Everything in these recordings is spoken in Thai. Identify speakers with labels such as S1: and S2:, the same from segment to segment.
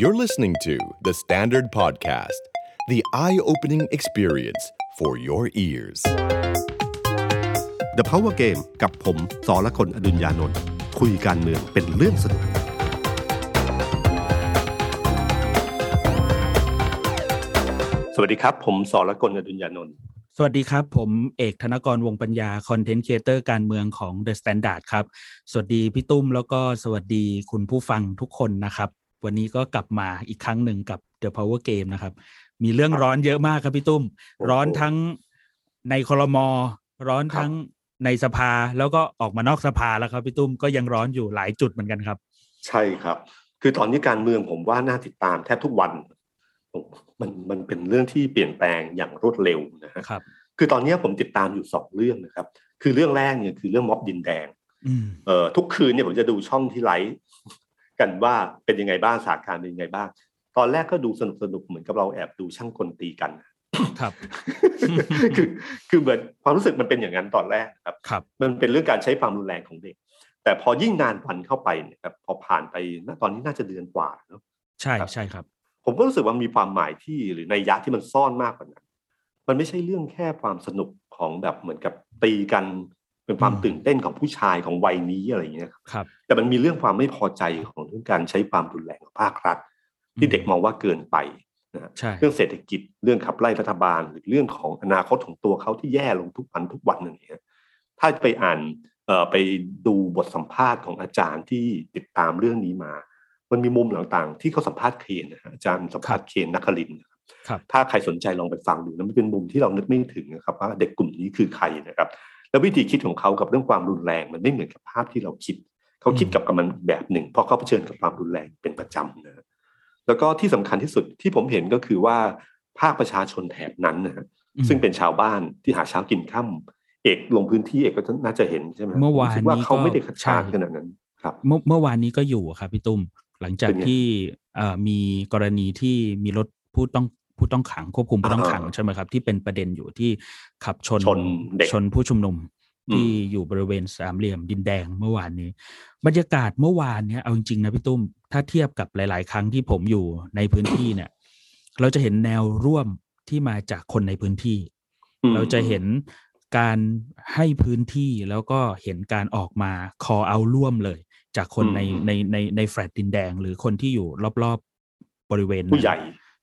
S1: You're listening to The Standard Podcast, the eye opening experience for your ears.
S2: The Power Game กับผมสอละคนอดุญญานนท์คุยการเมืองเป็นเรื่องสนุก สวัสดีครับ ผมสอละคนอดุญญานนท์
S3: สวัสดีครับ ผมเอกธนกรวงปัญญาคอนเทนต์ครีเอเตอร์การเมืองของ The Standard ครับ สวัสดีพี่ตุ้มแล้วก็สวัสดีคุณผู้ฟังทุกคนนะครับ วันนี้ก็กลับมาอีกครั้งหนึ่งกับ The Power Game นะครับ มีเรื่องร้อนเยอะมากครับพี่ตุ้ม ร้อนทั้งในคอรมอร้อนทั้งในสภาแล้วก็ออกมานอกสภาแล้วครับพี่ตุ้มก็ยังร้อนอยู่หลายจุดเหมือนกันครับ
S2: ใช่ครับ คือตอนนี้การเมืองผมว่าน่าติดตามแทบทุกวัน มันมันเป็นเรื่องที่เปลี่ยนแปลงอย่างรวดเร็วนะฮะ
S3: ครับ
S2: คือตอนนี้ผมติดตามอยู่สองเรื่องนะครับ คือเรื่องแรกเนี่ยคือเรื่องม็อบดินแดง
S3: อืม
S2: เอ่อทุกคืนเนี่ยผมจะดูช่องที่ไลฟ์ กันว่าเป็นยังไงบ้างสถานการณ์เป็นยังไงบ้าง ตอนแรกก็ดูสนุกสนุกๆเหมือนกับเราแอบดูช่างกลตีกัน
S3: ครับ
S2: คือคือเหมือนความรู้สึกมันเป็นอย่างนั้นตอนแรกนะครับ
S3: ครับ
S2: มันเป็นเรื่องการใช้ความรุนแรงของเด็ก แต่พอยิ่งนานวันเข้าไปเนี่ยครับพอผ่านไปณตอนนี้น่าจะเดือนกว่าเนอะ
S3: ใช่
S2: ครับ
S3: ใช่ครับ
S2: ผมก็รู้สึกว่ามีความหมายที่หรือในยยะที่มันซ่อนมากกว่านั้น มันไม่ใช่เรื่องแค่ความสนุกของแบบเหมือนกับตีกัน เป็นความ
S3: อืม
S2: ตื่นเต้นของผู้ชายของวัยนี้อะไรอย่างเงี้ยครับ
S3: ครับ
S2: แต่มันมีเรื่องความไม่พอใจของเรื่องการใช้ความรุนแรงของภาครัฐ ที่เด็กมองว่าเกินไปนะฮะ
S3: ใช่
S2: เรื่องเศรษฐกิจเรื่องขับไล่รัฐบาล หรือเรื่องของอนาคตของตัวเขาที่แย่ลงทุกวันทุกวันอย่างเงี้ยถ้าไปอ่านเอ่อไปดูบทสัมภาษณ์ของอาจารย์ที่ติดตามเรื่องนี้มา มันมีมุมต่างๆ ที่เขาสัมภาษณ์เคนนะฮะอาจารย์สัมภาษณ์เคนนักคลินทร์นะครับ
S3: ครับ
S2: ถ้าใครสนใจลองไปฟังดูนะมันเป็นมุมที่เรานึกไม่ถึงนะครับว่าเด็กกลุ่มนี้คือใครนะครับ แล้ววิธีคิดของเขากับเรื่องความรุนแรง มันไม่เหมือนกับภาพที่เราคิด เขาคิดกับมันแบบหนึ่ง เพราะเขาเผชิญกับความรุนแรงเป็นประจำนะฮะแล้วก็ที่สำคัญที่สุดที่ผมเห็นก็คือว่าภาคประชาชนแถบนั้นนะฮะ
S3: อืม
S2: ซึ่งเป็นชาวบ้านที่หาเช้ากินค่ำเอกลงพื้นที่เอกก็น่าจะเห็นใช่ไหม
S3: เมื่อวาน
S2: ผคิดว่า
S3: นี้
S2: เขาไม่ได้
S3: ก็
S2: ขัดขาน
S3: ใช่
S2: ขนาดนั้นครับ
S3: เมื่อเมื่อวานนี้ก็อยู่ครับพี่ตุ้มหลังจาก
S2: เป็นไง
S3: ที่เอ่อมีกรณีที่มีรถผู้ต้อง ผู้ต้องขังควบคุมผู้ต้องขัง
S2: อ่า
S3: ใช่ไหมครับ ที่เป็นประเด็นอยู่ที่ขับชน
S2: ชนเด็ก
S3: ชนผู้ชุมนุม
S2: อืม
S3: ที่อยู่บริเวณสามเหลี่ยมดินแดงเมื่อวานนี้ บรรยากาศเมื่อวานเนี้ยเอาจริงๆนะพี่ตุ้มถ้าเทียบกับหลาย ๆ ครั้งที่ผมอยู่ในพื้นที่เนี่ย เราจะเห็นแนวร่วมที่มาจากคนในพื้นที่
S2: อืม
S3: เราจะเห็นการให้พื้นที่แล้วก็เห็นการออกมาคอเอาร่วมเลย จากคนใน
S2: อืม
S3: ในในในแฟลตดินแดง หรือคนที่อยู่รอบๆบริเวณนั้น
S2: ผู้ใหญ่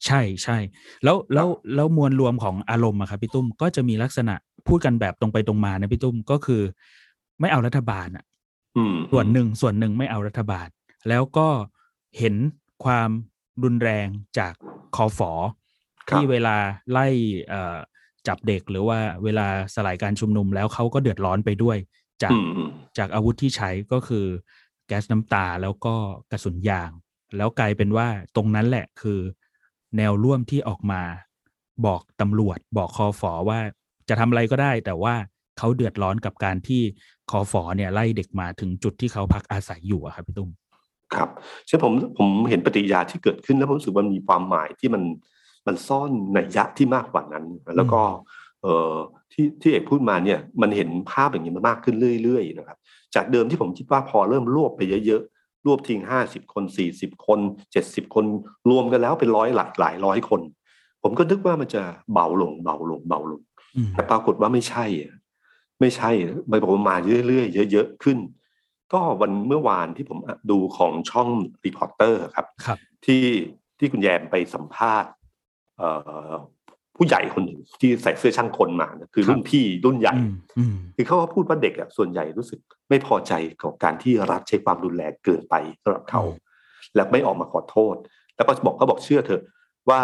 S3: ใช่ใช่แล้วแล้วแล้วมวลรวมของอารมณ์อะครับพี่ตุ้มก็จะมีลักษณะพูดกันแบบตรงไปตรงมานะพี่ตุ้มก็คือ ไม่เอารัฐบาลอะ
S2: อืม
S3: ส่วนหนึ่งส่วนหนึ่งไม่เอารัฐบาล แล้วก็เห็นความรุนแรงจากคอฟอ
S2: ครับ
S3: ที่เวลาไล่เอ่อจับเด็กหรือว่าเวลาสลายการชุมนุมแล้วเขาก็เดือดร้อนไปด้วย จาก
S2: อืมอืม
S3: จากอาวุธที่ใช้ก็คือแก๊สน้ำตาแล้วก็กระสุนยาง แล้วกลายเป็นว่าตรงนั้นแหละคือ แนวร่วมที่ออกมา บอกตำรวจบอกคอฟอว่าจะทำอะไรก็ได้ แต่ว่าเขาเดือดร้อนกับการที่คอฟอเนี่ยไล่เด็กมาถึงจุดที่เขาพักอาศัยอยู่ครับพี่ตุ้ม
S2: ครับใช่ผมผมเห็นปฏิยาที่เกิดขึ้นแล้วผมรู้สึกว่ามีความหมายที่มันมันซ่อนในยยะที่มากกว่านั้น แล้วก็เอ่อที่ที่เอกพูดมาเนี่ยมันเห็นภาพอย่างนี้มันมากขึ้นเรื่อยๆนะครับ จากเดิมที่ผมคิดว่าพอเริ่มรวบไปเยอะ รวบทิ้งห้าสิบคนสี่สิบคนเจ็ดสิบคน รวมกันแล้วเป็นร้อยหลักหลายร้อยคน ผมก็นึกว่ามันจะเบาลงเบาลงเบาลง
S3: อืม
S2: แต่ปรากฏว่าไม่ใช่อะไม่ใช่มันบอกว่ามาเรื่อยๆเยอะๆขึ้น ก็วันเมื่อวานที่ผมดูของช่องรีพอร์เตอร์ครับ
S3: ครับ
S2: ที่ที่คุณแยมไปสัมภาษณ์เอ่อ ผู้ใหญ่คนหนึ่งที่ใส่เสื้อช่างคนมานะคือ
S3: ครับ
S2: รุ่นพี่รุ่นใหญ่
S3: อืมอืม
S2: คือเขาก็พูดว่าเด็กอะส่วนใหญ่รู้สึกไม่พอใจกับการที่รัฐใช้ความรุนแรงเกินไปสำหรับเขา และไม่ออกมาขอโทษ แล้วก็บอกเขาบอกเชื่อเถอะว่า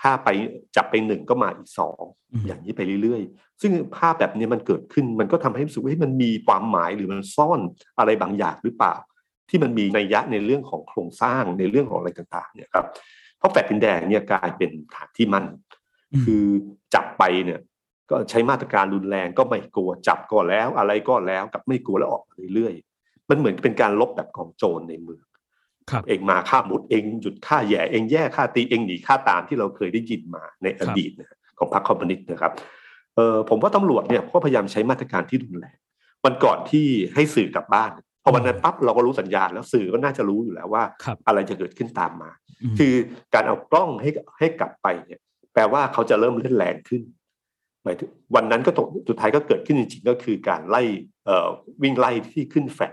S2: ถ้าไปจับไปหนึ่งก็มาอีกสอง
S3: อืม
S2: อย่างนี้ไปเรื่อยๆ ซึ่งภาพแบบนี้มันเกิดขึ้นมันก็ทำให้รู้สึกว่าเฮ้ยมันมีความหมายหรือมันซ่อนอะไรบางอย่างหรือเปล่า ที่มันมีนัยยะในเรื่องของโครงสร้างในเรื่องของอะไรต่างๆเนี่ยครับเพราะแฟลตดินแดงเนี่ยกลายเป็นฐานที่มั่น
S3: อืม
S2: คือจับไปเนี่ย ก็ใช้มาตรการรุนแรงก็ไม่กลัวจับก็แล้ว อะไรก็แล้วกับไม่กลัวแล้วออกมาเรื่อยๆมันเหมือนเป็นการลบแบบกองโจรในเมือง
S3: ครับ
S2: เองมาฆ่ามุดเองหยุดฆ่าแย่เองแย่ฆ่าตีเองหนีฆ่าตามที่เราเคยได้ยินมาในอดีตนะของพรรคคอมมิวนิสต์นะครับเออผมว่าตำรวจเนี่ยก็พยายามใช้มาตรการที่รุนแรงวันก่อนที่ให้สื่อกลับบ้านพอวันนั้นปั๊บเราก็รู้สัญญาณแล้วสื่อก็น่าจะรู้อยู่แล้วว่า
S3: ครับ
S2: อะไรจะเกิดขึ้นตามมา
S3: ม
S2: คือการเอากล้องให้ให้กลับไปเนี่ย แปลว่าเขาจะเริ่มเล่นแรงขึ้นหมายถึงวันนั้นก็ตกสุดท้ายก็เกิดขึ้นจริงๆก็คือการไล่เอ่อวิ่งไล่ที่ขึ้นแฟลต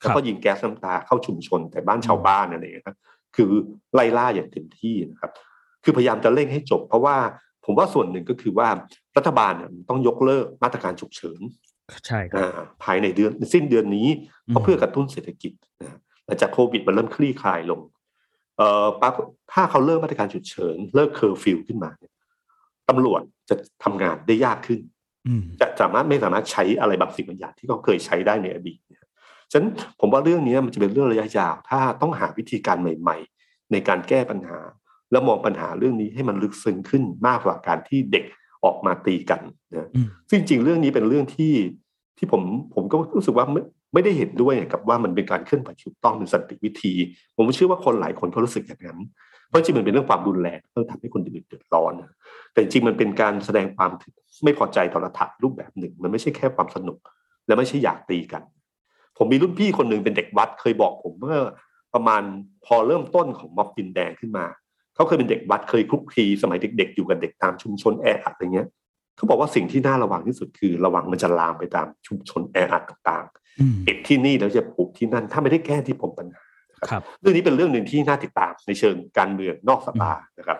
S2: แล้วก็ยิงแก๊สน้ำตาเข้าชุมชนแต่บ้านชาวบ้านนั่นเองนะครับคือไล่ล่าอย่างเต็มที่นะครับ คือพยายามจะเร่งให้จบ เพราะว่าผมว่าส่วนหนึ่งก็คือว่ารัฐบาลเนี่ยต้องยกเลิกมาตรการฉุกเฉิน
S3: ใช่ครับ
S2: อ่าภายในเดือนสิ้นเดือนนี้
S3: อืม
S2: ก็เพื่อกระตุ้นเศรษฐกิจนะหลังจากโควิดมันเริ่มคลี่คลายลง เอ่อปรากฏถ้าเขาเลิกมาตรการฉุกเฉินเลิกเคอร์ฟิวขึ้นมาเนี่ยตำรวจจะทำงานได้ยากขึ้น
S3: อืม
S2: จะสามารถไม่สามารถใช้อะไรบางสิ่งบางอย่างที่เขาเคยใช้ได้ในอดีตเนี่ยฉะนั้นผมว่าเรื่องนี้มันจะเป็นเรื่องระยะยาว ถ้าต้องหาวิธีการใหม่ ๆ ในการแก้ปัญหา แล้วมองปัญหาเรื่องนี้ให้มันลึกซึ้งขึ้นมากกว่าการที่เด็กออกมาตีกันนะ
S3: อืม
S2: ซึ่งจริงๆเรื่องนี้เป็นเรื่องที่ที่ผมผมก็รู้สึกว่าไม่ ไม่ได้เห็นด้วยกับว่ามันเป็นการเคลื่อนไหวถูกต้องเป็นสันติวิธี ผมเชื่อว่าคนหลายคนเขารู้สึกอย่างนั้น เพราะจริงมันเป็นเรื่องความรุนแรงเพื่องทำให้คนอื่นเดือดร้อน แต่จริงมันเป็นการแสดงความไม่พอใจต่อรัฐะรูปแบบหนึ่ง มันไม่ใช่แค่ความสนุก และไม่ใช่อยากตีกัน ผมมีรุ่นพี่คนหนึ่งเป็นเด็กวัดเคยบอกผมเมื่อประมาณพอเริ่มต้นของม็อบดินแดงขึ้นมา เขาเคยเป็นเด็กวัดเคยคลุกคลีสมัยเด็ก ๆ อยู่กับเด็กตามชุมชนแออัดอะไรเงี้ยเขาบอกว่าสิ่งที่น่าระวังที่สุดคือ ระวังมันจะลามไปตามชุมชนแออัดต่างๆ เก็บที่นี่แล้วจะปลูกที่นั่น ถ้าไม่ได้แก้ที่ผมปัญหา
S3: ครับ
S2: เรื่องนี้เป็นเรื่องหนึ่งที่น่าติดตามในเชิงการเมืองนอกสภานะครับ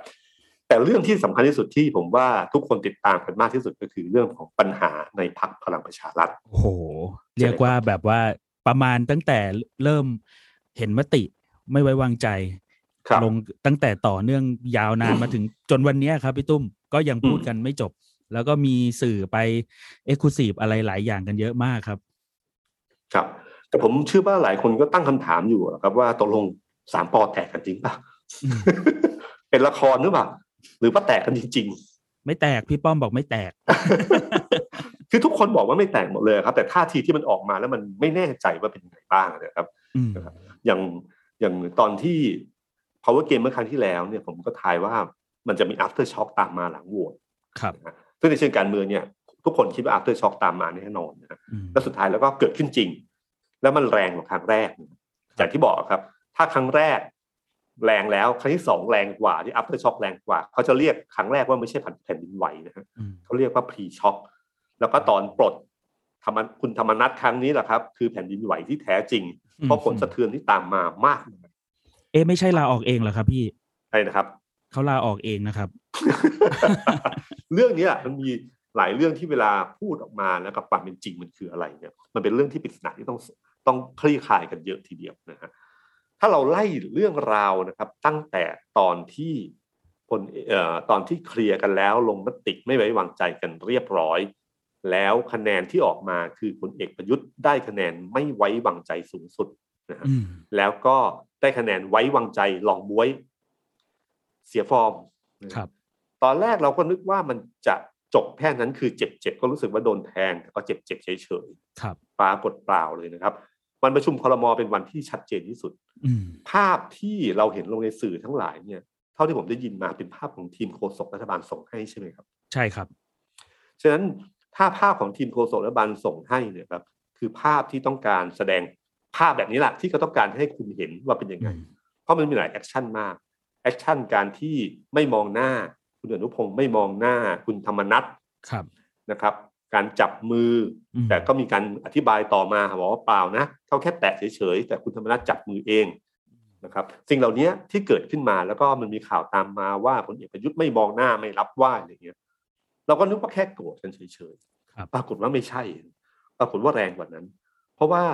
S2: แต่เรื่องที่สำคัญที่สุดที่ผมว่าทุกคนติดตามกันมากที่สุดก็คือเรื่องของปัญหาในพักพลังประชารัฐ
S3: โอ้โห เรียกว่าแบบว่าประมาณตั้งแต่เริ่มเห็นมติไม่ไว้วางใจ
S2: ครับ
S3: ลงตั้งแต่ต่อเนื่องยาวนานมาถึงจนวันเนี้ยครับพี่ตุ้มก็ยังพูดกันไม่จบ แล้วก็มีสื่อไปเอ็กซ์คลูซีฟอะไรหลายอย่างกันเยอะมากครับ
S2: ครับ แต่ผมเชื่อว่าหลายคนก็ตั้งคำถามอยู่ครับว่าตกลงสามปอแตกกันจริงป่ะ
S3: อืม
S2: เป็นละครหรือเปล่าหรือว่าแตกกันจริง
S3: ไม่แตกพี่ป้อมบอกไม่แตก
S2: ๆคือทุกคนบอกว่าไม่แตกหมดเลยครับ แต่ท่าทีที่มันออกมาแล้วมันไม่แน่ใจว่าเป็นยังไงบ้างนะครับ
S3: อืม
S2: อย่างอย่างตอนที่ power game เมื่อครั้งที่แล้วเนี่ยผมก็ทายว่ามันจะมี after shock ตามมาหลังโหวต
S3: ครับ
S2: นะฮะซึ่งในเชิงการเมืองเนี่ย ทุกคนคิดว่า after shock ตามมาแน่นอนนะฮะ
S3: อืม
S2: แล้วสุดท้ายแล้วก็เกิดขึ้นจริง แล้วมันแรงกว่าครั้งแรกอย่างที่บอกครับ ถ้าครั้งแรกแรงแล้วครั้งที่สองแรงกว่าที่ after shock แรงกว่า เขาจะเรียกครั้งแรกว่าไม่ใช่แผ่นดินไหวนะฮะ
S3: อืม
S2: เขาเรียกว่า pre shock แล้วก็ตอนปลดธรรมคุณธรรมนัฐครั้งนี้แหละครับ คือแผ่นดินไหวที่แท้จริง เพราะผลสะเทือนที่ตามมามากมาย
S3: เอ๊ะไม่ใช่ลาออกเองเหรอครับ พี่
S2: ใช่นะครับ
S3: เขาลาออกเองนะครับ
S2: เรื่องนี้แหละมันมี หลายเรื่องที่เวลาพูดออกมาแล้วกับความเป็นจริงมันคืออะไรเนี่ยมันเป็นเรื่องที่ปริศนาที่ต้องต้องคลี่คลายกันเยอะทีเดียวนะฮะถ้าเราไล่เรื่องราวนะครับ ตั้งแต่ตอนที่คนเอ่อตอนที่เคลียร์กันแล้วลงมติไม่ไว้วางใจกันเรียบร้อย แล้วคะแนนที่ออกมาคือพลเอกประยุทธ์ได้คะแนนไม่ไว้วางใจสูงสุดนะฮะ
S3: อืม
S2: แล้วก็ได้คะแนนไว้วางใจลองบวย เสียฟอร์ม
S3: ครับ
S2: ตอนแรกเราก็นึกว่ามันจะ จบแค่นั้นคือเจ็บๆก็รู้สึกว่าโดนแทงแต่ก็เจ็บๆเฉย
S3: ครับ
S2: ๆปรากฏเปล่าเลยนะครับ วันประชุมครมเป็นวันที่ชัดเจนที่สุด
S3: อืม
S2: ภาพที่เราเห็นลงในสื่อทั้งหลายเนี่ย เท่าที่ผมได้ยินมาเป็นภาพของทีมโฆษกรัฐบาลส่งให้ใช่ไหมครับ
S3: ใช่ครับ
S2: ฉะนั้นถ้าภาพของทีมโฆษกรัฐบาลส่งให้เนี่ยครับ คือภาพที่ต้องการแสดงภาพแบบนี้แหละที่เขาต้องการให้คุณเห็นว่าเป็นยังไง เพราะมันมีหลาย action มาก action การที่ไม่มองหน้า คุณอนุพงศ์ไม่มองหน้าคุณธรรมนัท
S3: ครับ
S2: นะครับ การจับมืออ
S3: ม
S2: แต่ก็มีการอธิบายต่อมาบอกว่าเปล่านะเขาแค่แตะเฉยๆแต่คุณธรรมนัทจับมือเองนะครับ สิ่งเหล่านี้ที่เกิดขึ้นมาแล้วก็มันมีข่าวตามมาว่าพลเอกประยุทธ์ไม่มองหน้าไม่รับไหว้อะไรเงี้ย เราก็นึกว่าแค่โกรธกันเฉยๆ
S3: ครับ
S2: ปรากฏว่าไม่ใช่ ปรากฏว่าแรงกว่านั้น เพราะว่า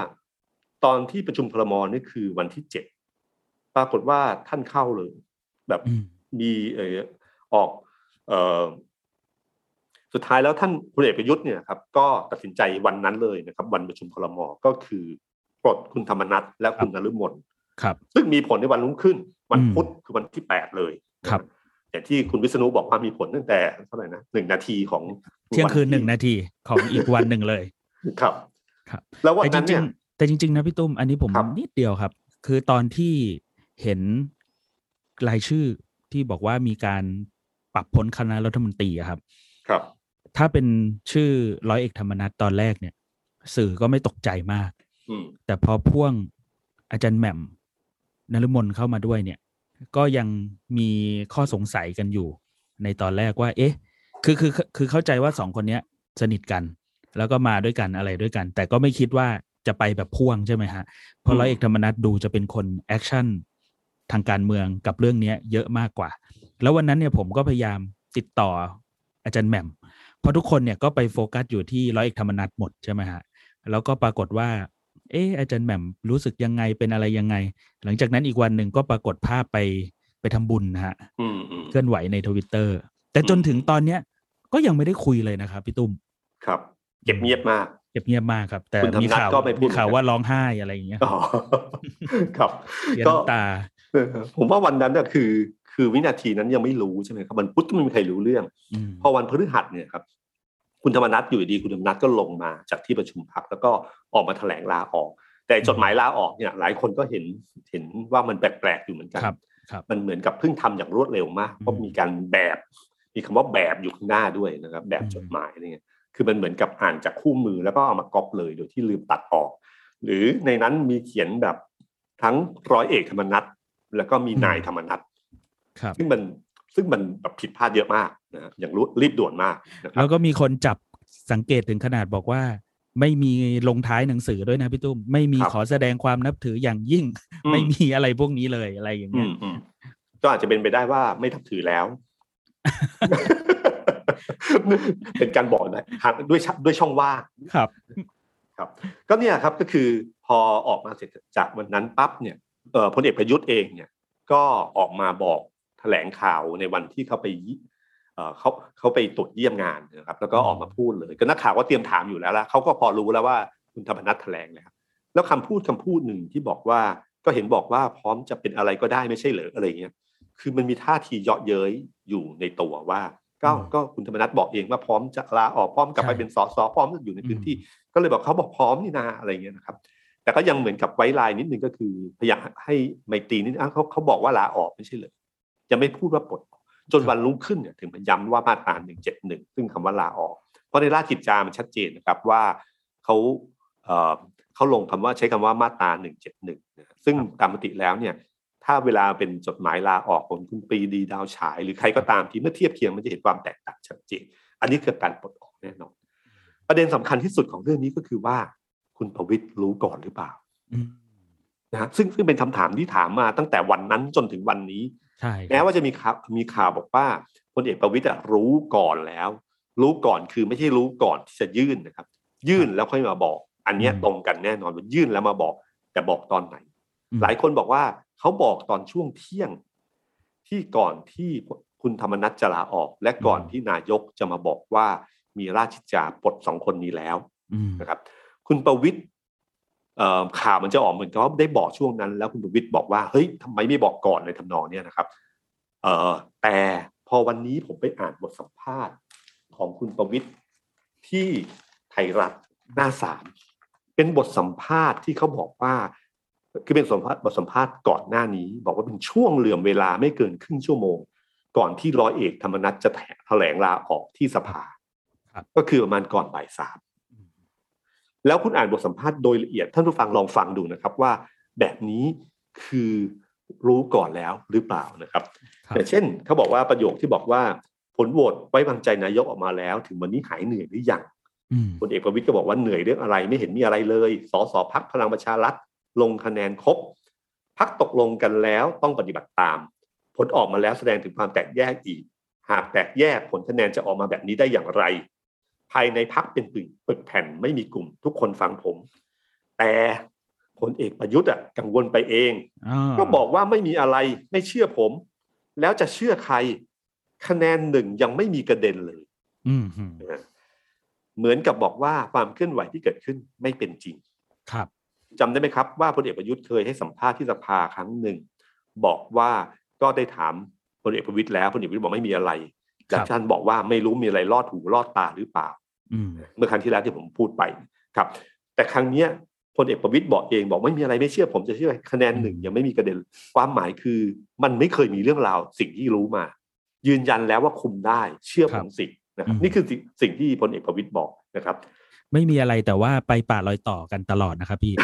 S2: ตอนที่ประชุมพลมนี่คือวันที่เจ็ดปรากฏว่าท่านเข้าเลย แบบ
S3: อืม
S2: มีเออ ออกเออสุดท้ายแล้วท่านพลเอกประยุทธ์เนี่ยครับก็ตัดสินใจวันนั้นเลยนะครับ วันประชุมพลมก็คือปลดคุณธรรมนัฐและคุณนฤมล
S3: ครับ
S2: ซึ่งมีผลในวันรุ่งขึ้น วัน
S3: อืม
S2: พุธคือวันที่แปดเลย
S3: ครับ
S2: อย่างที่คุณวิษณุบอกว่ามีผลตั้งแต่เท่าไหร่นะหนึ่งนาทีของ
S3: เที่ยงคืนหนึ่ง
S2: วั
S3: นาทีของอีกวันหนึ่งเลย
S2: ครับ
S3: ครับ
S2: แล้ววัน
S3: แต่จ
S2: นั้น
S3: ริ
S2: เนี่
S3: ง
S2: ย
S3: ๆแต่จริง ๆ นะพี่ตุ้มอันนี้ผม
S2: ครับ
S3: นิดเดียวครับ คือตอนที่เห็นรายชื่อที่บอกว่ามีการป รับพ้นคณะรัฐมนตรีอะครับ
S2: ครับ
S3: ถ้าเป็นชื่อร้อยเอกธรรมนัฐตอนแรกเนี่ย สื่อก็ไม่ตกใจมาก
S2: อืม
S3: แต่พอพ่วงอาจารย์แหม่มนฤมลเข้ามาด้วยเนี่ย ก็ยังมีข้อสงสัยกันอยู่ ในตอนแรกว่า เอ๊ะคือคือคือคือเข้าใจว่าสองคนเนี้ย สนิทกัน แล้วก็มาด้วยกันอะไรด้วยกัน แต่ก็ไม่คิดว่าจะไปแบบพ่วงใช่ไหมฮะเพราะร้อยเอกธรรมนัฐดูจะเป็นคน action ทางการเมืองกับเรื่องเนี้ยเยอะมากกว่า แล้ววันนั้นเนี่ยผมก็พยายามติดต่ออาจารย์แหม่มเพราะทุกคนเนี่ยก็ไปโฟกัสอยู่ที่ร้อยเอกธรรมนัฐหมดใช่ไหมฮะแล้วก็ปรากฏว่า เอออาจารย์แหม่มรู้สึกยังไงเป็นอะไรยังไง หลังจากนั้นอีกวันหนึ่งก็ปรากฏภาพไปไปทำบุญนะฮะ
S2: อืมอืม
S3: เคลื่อนไหวในทวิตเตอร์แต่จนถึงตอนเนี้ยก็ยังไม่ได้คุยเลยนะครับพี่ตุ้ม
S2: ครับเก็บเงียบมาก
S3: เก็บเงียบมากครับ แต่
S2: คุณธรรม
S3: มี
S2: นัส
S3: ข่าว
S2: ก็ไม่พูด
S3: มีข่าว
S2: เหมือนกัน
S3: ว่าร้องไห้อะไรอย่างเงี้ย
S2: อ๋อครับ
S3: เสีย
S2: ก็
S3: น้ำตา
S2: เออ ผมว่าวันนั้นน่ะคือ คือวินาทีนั้นยังไม่รู้ใช่ไหมครับวันพุธก็ไม่มีใครรู้เรื่อง
S3: อืม
S2: พอวันพฤหัสเนี่ยครับ คุณธรรมนัฐอยู่ดีๆคุณธรรมนัฐก็ลงมาจากที่ประชุมพักแล้วก็ออกมาแถลงลาออก แต่จดหมายลาออกเนี่ย หลายคนก็เห็นเห็นว่ามันแปลกๆอยู่เหมือนกัน
S3: ครับครับ
S2: มันเหมือนกับเพิ่งทำอย่างรวดเร็วมากเพราะ
S3: อืม
S2: มีการแบบ มีคำว่าแบบอยู่ข้างหน้าด้วยนะครับ แบบ
S3: อืม
S2: จดหมายเนี่ยคือมันเหมือนกับอ่านจากคู่มือแล้วก็เอามาก๊อปเลยโดยที่ลืมตัดออก หรือในนั้นมีเขียนแบบทั้งร้อยเอกธรรมนัฐ แล้วก็มีนายธรรมนัฐ
S3: ครับ
S2: ซึ่งมันซึ่งมันแบบผิดพลาดเยอะมากนะฮะอย่างรีบด่วนมากนะครั
S3: แล้
S2: บ
S3: วก็มีคนจับสังเกตถึงขนาดบอกว่า ไม่มีลงท้ายหนังสือด้วยนะพี่ตุ้มไม่มี
S2: ครับ
S3: ขอแสดงความนับถืออย่างยิ่ง
S2: อืม
S3: ไม่มีอะไรพวกนี้เลยอะไรอย่าง
S2: อื
S3: เงี้ย
S2: มอืมก็อาจจะเป็นไปได้ว่าไม่ทับถือแล้ว เป็นการบอกนะทางด้วยช่ด้วยช่องว่าง
S3: ครับ
S2: ครับ ก็เนี่ยครับก็คือพอออกมาเสร็จจากวันนั้นปั๊บเนี่ยเอ่อ พลเอกประยุทธ์เองเนี่ยก็ออกมาบอกแถลงข่าวในวันที่เขาไปยี่เอ่อเขาเขาไปตรวจเยี่ยมงานนะครับ แล้วก็ออกมาพูดเลย ก็นักข่าวก็เตรียมถามอยู่แล้วละเขาก็พอรู้แล้วว่าคุณธรรมนัฐแถลงแล้วแล้วคำพูดคำพูดหนึ่งที่บอกว่าก็เห็นบอกว่าพร้อมจะเป็นอะไรก็ได้ไม่ใช่เหรออะไรเงี้ยคือมันมีท่าทีเยาะเย้ยอยู่ในตัวว่าก็
S3: อืม
S2: ก็คุณธรรมนัฐบอกเองว่าพร้อมจะลาออกพร้อมกลับไป
S3: ใช่
S2: เป็นสสพร้อมจะอยู่ในพื้นที่ ก็เลยบอกเขาบอกพร้อมนี่นาอะไรเงี้ยนะครับ แต่ก็ยังเหมือนกับไว้ลายนิดนึงก็คือ พยายามให้ไมตรีนิดนึงเขาเขาบอกว่าลาออกไม่ใช่เลยยังไม่พูดว่าปลดจนวันรุ่งขึ้นเนี่ยถึงมาย้ำว่ามาตราหนึ่งเจ็ดหนึ่งซึ่งคำว่าลาออก เพราะในราชกิจจามันชัดเจนนะครับว่าเขาเอ่อเขาลงคำว่าใช้คำว่ามาตราหนึ่งเจ็ดหนึ่งซึ่งตามมติแล้วเนี่ยถ้าเวลาเป็นจดหมายลาออกของคุณปรีดีดาวฉาย หรือใครก็ตามที่เมื่อเทียบเคียงมันจะเห็นความแตกต่างชัดเจน อันนี้คือการปลดออกแน่นอนประเด็นสำคัญที่สุดของเรื่องนี้ก็คือว่า คุณประวิตรรู้ก่อนหรือเปล่า
S3: อืม
S2: นะฮะซึ่งซึ่งเป็นคำถามที่ถามมาตั้งแต่วันนั้นจนถึงวันนี้
S3: ใช่
S2: แม้ว่าจะมีข่าวมีข่าวบอกว่าพลเอกประวิตรอะรู้ก่อนแล้ว รู้ก่อนคือไม่ใช่รู้ก่อนที่จะยื่นนะครับ ยื่นแล้วค่อยมาบอก อันเนี้ยตรงกันแน่นอนว่ายื่นแล้วมาบอก แต่บอกตอนไหน
S3: อืม
S2: หลายคนบอกว่าเขาบอกตอนช่วงเที่ยง ที่ก่อนที่คุณธรรมนัฐจะลาออก และก่อนที่นายกจะมาบอกว่ามีราชกิจจาปลดสองคนนี้แล้ว
S3: อืม
S2: นะครับ คุณประวิตรเอ่อข่าวมันจะออกเหมือนกับว่าได้บอกช่วงนั้น แล้วคุณประวิตรบอกว่าเฮ้ยทำไมไม่บอกก่อนในทำนองเนี้ยนะครับเอ่อแต่พอวันนี้ผมไปอ่านบทสัมภาษณ์ของคุณประวิตรที่ไทยรัฐหน้าสามเป็นบทสัมภาษณ์ที่เขาบอกว่าคือเป็นสัมภาษณ์บทสัมภาษณ์ก่อนหน้านี้ บอกว่าเป็นช่วงเหลื่อมเวลาไม่เกินครึ่งชั่วโมง ก่อนที่ร้อยเอกธรรมนัฐจะแถลงลาออกที่สภา
S3: ครับ
S2: ก็คือประมาณก่อนบ่ายสาม แล้วคุณอ่านบทสัมภาษณ์โดยละเอียดท่านผู้ฟังลองฟังดูนะครับว่า แบบนี้คือรู้ก่อนแล้วหรือเปล่านะครับ
S3: ครับ
S2: อย่างเช่นเขาบอกว่าประโยคที่บอกว่าผลโหวตไว้วางใจนายกออกมาแล้ว ถึงวันนี้หายเหนื่อยหรือยัง
S3: อืม
S2: พลเอกประวิตรก็บอกว่าเหนื่อยเรื่องอะไรไม่เห็นมีอะไรเลยสสพักพลังประชารัฐลงคะแนนครบพักตกลงกันแล้วต้องปฏิบัติตาม ผลออกมาแล้วแสดงถึงความแตกแยกอีก หากแตกแยกผลคะแนนจะออกมาแบบนี้ได้อย่างไร ภายในพักเป็นปึงปึกแผ่นไม่มีกลุ่ม ทุกคนฟังผม แต่พลเอกประยุทธ์อะกังวลไปเองาก็บอกว่าไม่มีอะไรไม่เชื่อผม แล้วจะเชื่อใคร คะแนนหนึ่งยังไม่มีกระเด็นเลย
S3: อืมอืม
S2: นะฮะเหมือนกับบอกว่าความเคลื่อนไหวที่เกิดขึ้นไม่เป็นจริง
S3: ครับ
S2: จำได้ไหมครับว่าพลเอกประยุทธ์เคยให้สัมภาษณ์ที่สภาครั้งหนึ่ง บอกว่าก็ได้ถามพลเอกประวิตยแล้วพลเอกประวิตยบอกไม่มีอะไร
S3: ครับ
S2: และท่านบอกว่าไม่รู้มีอะไรลอดหูลอดตาหรือเปล่า
S3: อืม
S2: เมื่อครั้งที่แล้วที่ผมพูดไปครับ แต่ครั้งเนี้ยพลเอกประวิตยบอกเองบอกไม่มีอะไรไม่เชื่อผมจะเชื่อคะแนนหนึ่งยังไม่มีกระเด็นความหมายคือ มันไม่เคยมีเรื่องราวสิ่งที่รู้มา ยืนยันแล้วว่าคุมได้เชื่อผมสินะครับ
S3: อืม
S2: นี่คือสิ่งสิ่งที่พลเอกประวิตยบอกนะครับ
S3: ไม่มีอะไรแต่ว่าไปป่ารอยต่อกันตลอดนะครับพี่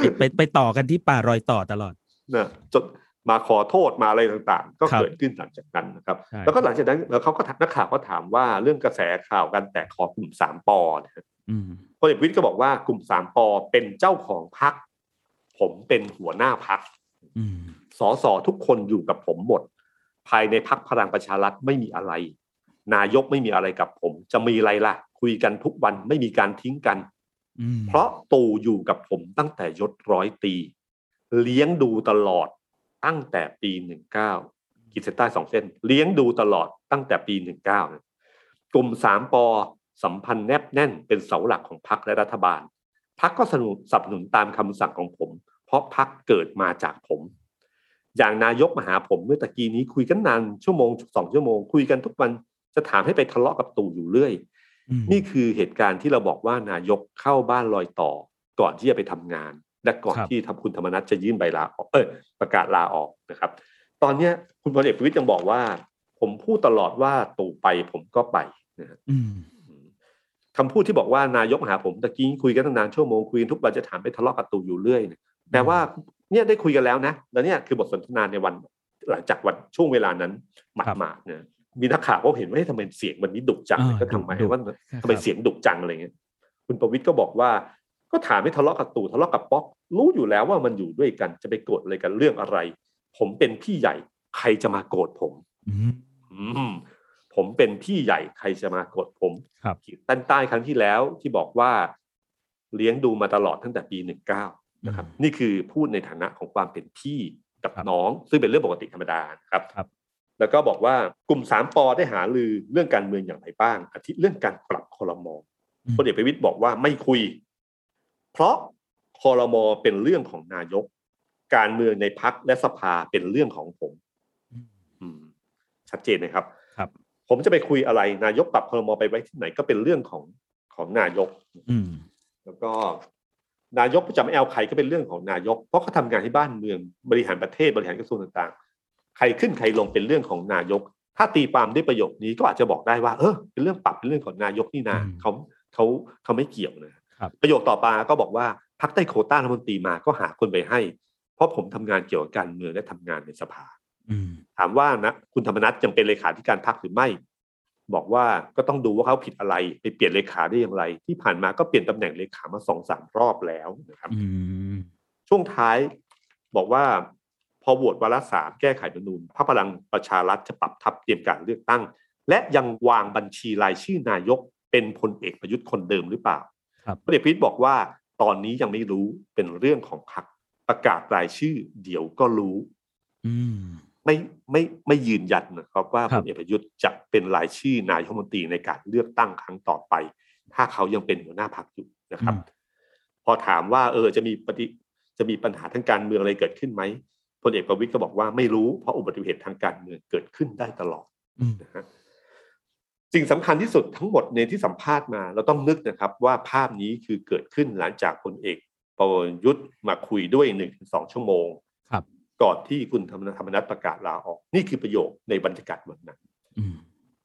S3: ไปไปไปต่อกันที่ป่ารอยต่อตลอด
S2: นะจน มาขอโทษมาอะไรต่างๆ ก็
S3: ครับ
S2: เกิดขึ้นหลังจากนั้นนะครับ
S3: ใช่
S2: แล้วก็หลังจากนั้นแล้วเขาก็ถามนักข่าวก็ถามว่าเรื่องกระแสข่าวการแตกคอกลุ่มสามปอเนี่ย
S3: อืม
S2: พลเอกประวิตยก็บอกว่ากลุ่มสามปอเป็นเจ้าของพักผมเป็นหัวหน้าพัก
S3: อืม
S2: สสทุกคนอยู่กับผมหมด ภายในพักพลังประชารัฐไม่มีอะไร นายกไม่มีอะไรกับผม จะมีอะไรล่ะ คุยกันทุกวันไม่มีการทิ้งกัน
S3: อืม
S2: เพราะตู่อยู่กับผมตั้งแต่ยศร้อยตี เลี้ยงดูตลอด ตั้งแต่ปีหนึ่งเก้าขีดเส้นใต้สองเส้น เลี้ยงดูตลอดตั้งแต่ปีหนึ่งเก้ากลุ่มสามปอสัมพันธ์แนบแน่นเป็นเสาหลักของพรรคและรัฐบาลพรรคก็สนับสนุนตามคำสั่งของผม เพราะพรรคเกิดมาจากผม อย่างนายกมาหาผมเมื่อตะกี้นี้คุยกันนานชั่วโมงสองชั่วโมงคุยกันทุกวันจะถามให้ไปทะเลาะกับตู่อยู่เรื่อย
S3: อืม
S2: นี่คือเหตุการณ์ที่เราบอกว่านายกเข้าบ้านลอยต่อก่อนที่จะไปทำงาน และก่อน
S3: ครับ
S2: ที่ทำคุณธรรมนัฐจะยื่นใบลาออกเออประกาศลาออกนะครับ ตอนเนี้ยคุณพลเอกประวิตยยังบอกว่า ผมพูดตลอดว่าตู่ไปผมก็ไปนะฮะ
S3: อืม
S2: คำพูดที่บอกว่านายกมาหาผมตะกี้คุยกันตั้งนานชั่วโมงคุยกันทุกวันจะถามไปทะเลาะกับตู่อยู่เรื่อยเนี่ยแปลว่าเนี่ยได้คุยกันแล้วนะแล้วเนี่ยคือบทสนทนาในวันหลังจากวันช่วงเวลานั้นห
S3: ครับ
S2: มาดๆเนี่ยมีนักข่าวก็เห็นว่าเฮ้ยทำไมเสียงวันนี้ดุจัง
S3: อ่า
S2: ก็ทำไม
S3: ดุ
S2: ว่า
S3: ครับ
S2: ทำไมเสียงดุจังอะไรเงี้ยคุณประวิตยก็บอกว่า ก็ถามให้ทะเลาะกับตู่ทะเลาะกับป๊อก รู้อยู่แล้วว่ามันอยู่ด้วยกันจะไปโกรธอะไรกันเรื่องอะไร ผมเป็นพี่ใหญ่ใครจะมาโกรธผม
S3: อืม
S2: อืมผมเป็นพี่ใหญ่ใครจะมาโกรธผม
S3: ครับ
S2: ขีดใต้ใต้ครั้งที่แล้วที่บอกว่าเลี้ยงดูมาตลอดตั้งแต่ปีหนึ่งเก้านะครับ นี่คือพูดในฐานะของความเป็นพี่กับ
S3: ครับ
S2: น้อง ซึ่งเป็นเรื่องปกติธรรมดานะครับ
S3: ครับ
S2: แล้วก็บอกว่ากลุ่มสามปอได้หาลือเรื่องการเมืองอย่างไรบ้างอาทิเรื่องการปรับคอรมอ
S3: อืม
S2: พลเอกประวิตยบอกว่าไม่คุย เพราะคอรมอเป็นเรื่องของนายก การเมืองในพักและสภาเป็นเรื่องของผม
S3: อืม
S2: อืมชัดเจนนะครับ
S3: ครับ
S2: ผมจะไปคุยอะไรนายกปรับคอรมอไปไว้ที่ไหนก็เป็นเรื่องของของนายก
S3: อืม
S2: แล้วก็นายกจะไม่เอาใครก็เป็นเรื่องของนายก เพราะเขาทำงานให้บ้านเมืองบริหารประเทศบริหารกระทรวงต่างๆ ใครขึ้นใครลงเป็นเรื่องของนายก ถ้าตีความด้วยประโยคนี้ก็อาจจะบอกได้ว่า เออเป็นเรื่องปรับเป็นเรื่องของนายกนี่นา
S3: อืม
S2: เขาเขาเขาไม่เกี่ยวนะครับ ประโยคต่อมาก็บอกว่าพักได้โควต้ารัฐมนตรีมาก็หาคนไปให้ เพราะผมทำงานเกี่ยวกับการเมืองและทำงานในสภา
S3: อืม
S2: ถามว่านะคุณธรรมนัฐยังเป็นเลขาธิการพรรคหรือไม่ บอกว่าก็ต้องดูว่าเขาผิดอะไร ไปเปลี่ยนเลขาได้อย่างไร ที่ผ่านมาก็เปลี่ยนตำแหน่งเลขามาสองสามรอบแล้วนะครับ
S3: อืม
S2: ช่วงท้ายบอกว่าพอโหวตวาระสามแก้ไขรัฐธรรมนูญพรรคพลังประชารัฐจะปรับทับเตรียมการเลือกตั้ง และยังวางบัญชีรายชื่อนายกเป็นพลเอกประยุทธ์คนเดิมหรือเปล่า
S3: ครับ
S2: พลเอกประยุทธ์บอกว่าตอนนี้ยังไม่รู้เป็นเรื่องของพรรคประกาศรายชื่อ เดี๋ยวก็รู้
S3: อืม
S2: ไม่ไม่ไม่ยืนยันนะครับว่า
S3: ครั
S2: พ
S3: บ
S2: ลเอกประยุทธ์จะเป็นรายชื่อนายกรัฐมนตรีในการเลือกตั้งครั้งต่อไป ถ้าเขายังเป็นหัวหน้าพรรคอยู่นะครับ พอถามว่า เออจะมีปฏิจะมีปัญหาทางการเมืองอะไรเกิดขึ้นไหมพลเอกประวิตยก็บอกว่าไม่รู้เพราะอุบัติเหตุทางการเมืองเกิดขึ้นได้ตลอด
S3: อืม
S2: นะฮะ สิ่งสำคัญที่สุดทั้งหมดในที่สัมภาษณ์มา เราต้องนึกนะครับว่าภาพนี้คือเกิดขึ้นหลังจากพลเอกประยุทธ์มาคุยด้วยหนึ่งถึงสองชั่วโมง
S3: ครับ
S2: ก่อนที่คุณธรรมนัฐธรรมนัฐประกาศลาออก นี่คือประโยคในบรรยากาศวันนั้น
S3: อืม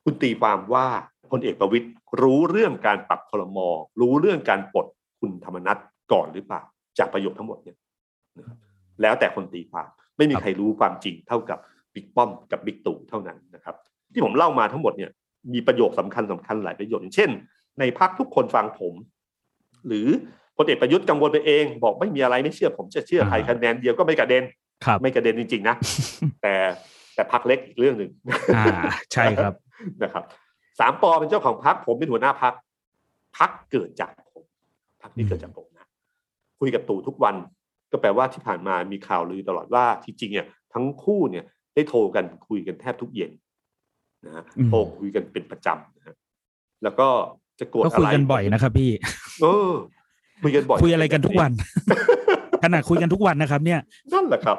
S2: คุณตีความว่าพลเอกประวิตยรู้เรื่องการปรับคลมอรู้เรื่องการปลดคุณธรรมนัฐก่อนหรือเปล่า จากประโยคทั้งหมดเนี่ยนะครับแล้วแต่คนตีความไม่มีใครรู้ความจริงเท่ากับบิ๊กป้อมกับบิ๊กตู่เท่านั้นนะครับ ที่ผมเล่ามาทั้งหมดเนี่ย มีประโยคสำคัญสำคัญหลายประโยคอย่างเช่น ในพักทุกคนฟังผม หรือพลเอกประยุทธ์กังวลไปเอง บอกไม่มีอะไรไม่เชื่อผมจะเชื่อใคร
S3: อ่า
S2: คะแนนเดียวก็ไม่กระเด็น
S3: ครับ
S2: ไม่กระเด็นจริง ๆ นะ แต่แต่พักเล็กอีกเรื่องหนึ่ง
S3: อ่าใช่ครับ
S2: นะครับสามปอเป็นเจ้าของพักผมเป็นหัวหน้าพักพักเกิดจากผมพักนี้
S3: อืม
S2: เกิดจากผมนะคุยกับตู่ทุกวันก็แปลว่าที่ผ่านมามีข่าวลือตลอดว่าที่จริงเนี่ยทั้งคู่เนี่ยได้โทรกันคุยกันแทบทุกเย็น นะฮะ
S3: อืม
S2: โทรคุยกันเป็นประจำนะฮะแล้วก็จะโกรธ
S3: ก็
S2: อะไร
S3: คุยกันบ่อยนะครับพี่
S2: เออคุยกันบ่อย
S3: คุยอะไรกันทุกวันขนาดคุยกันทุกวันนะครับ เนี่ย
S2: นั่นแหละครับ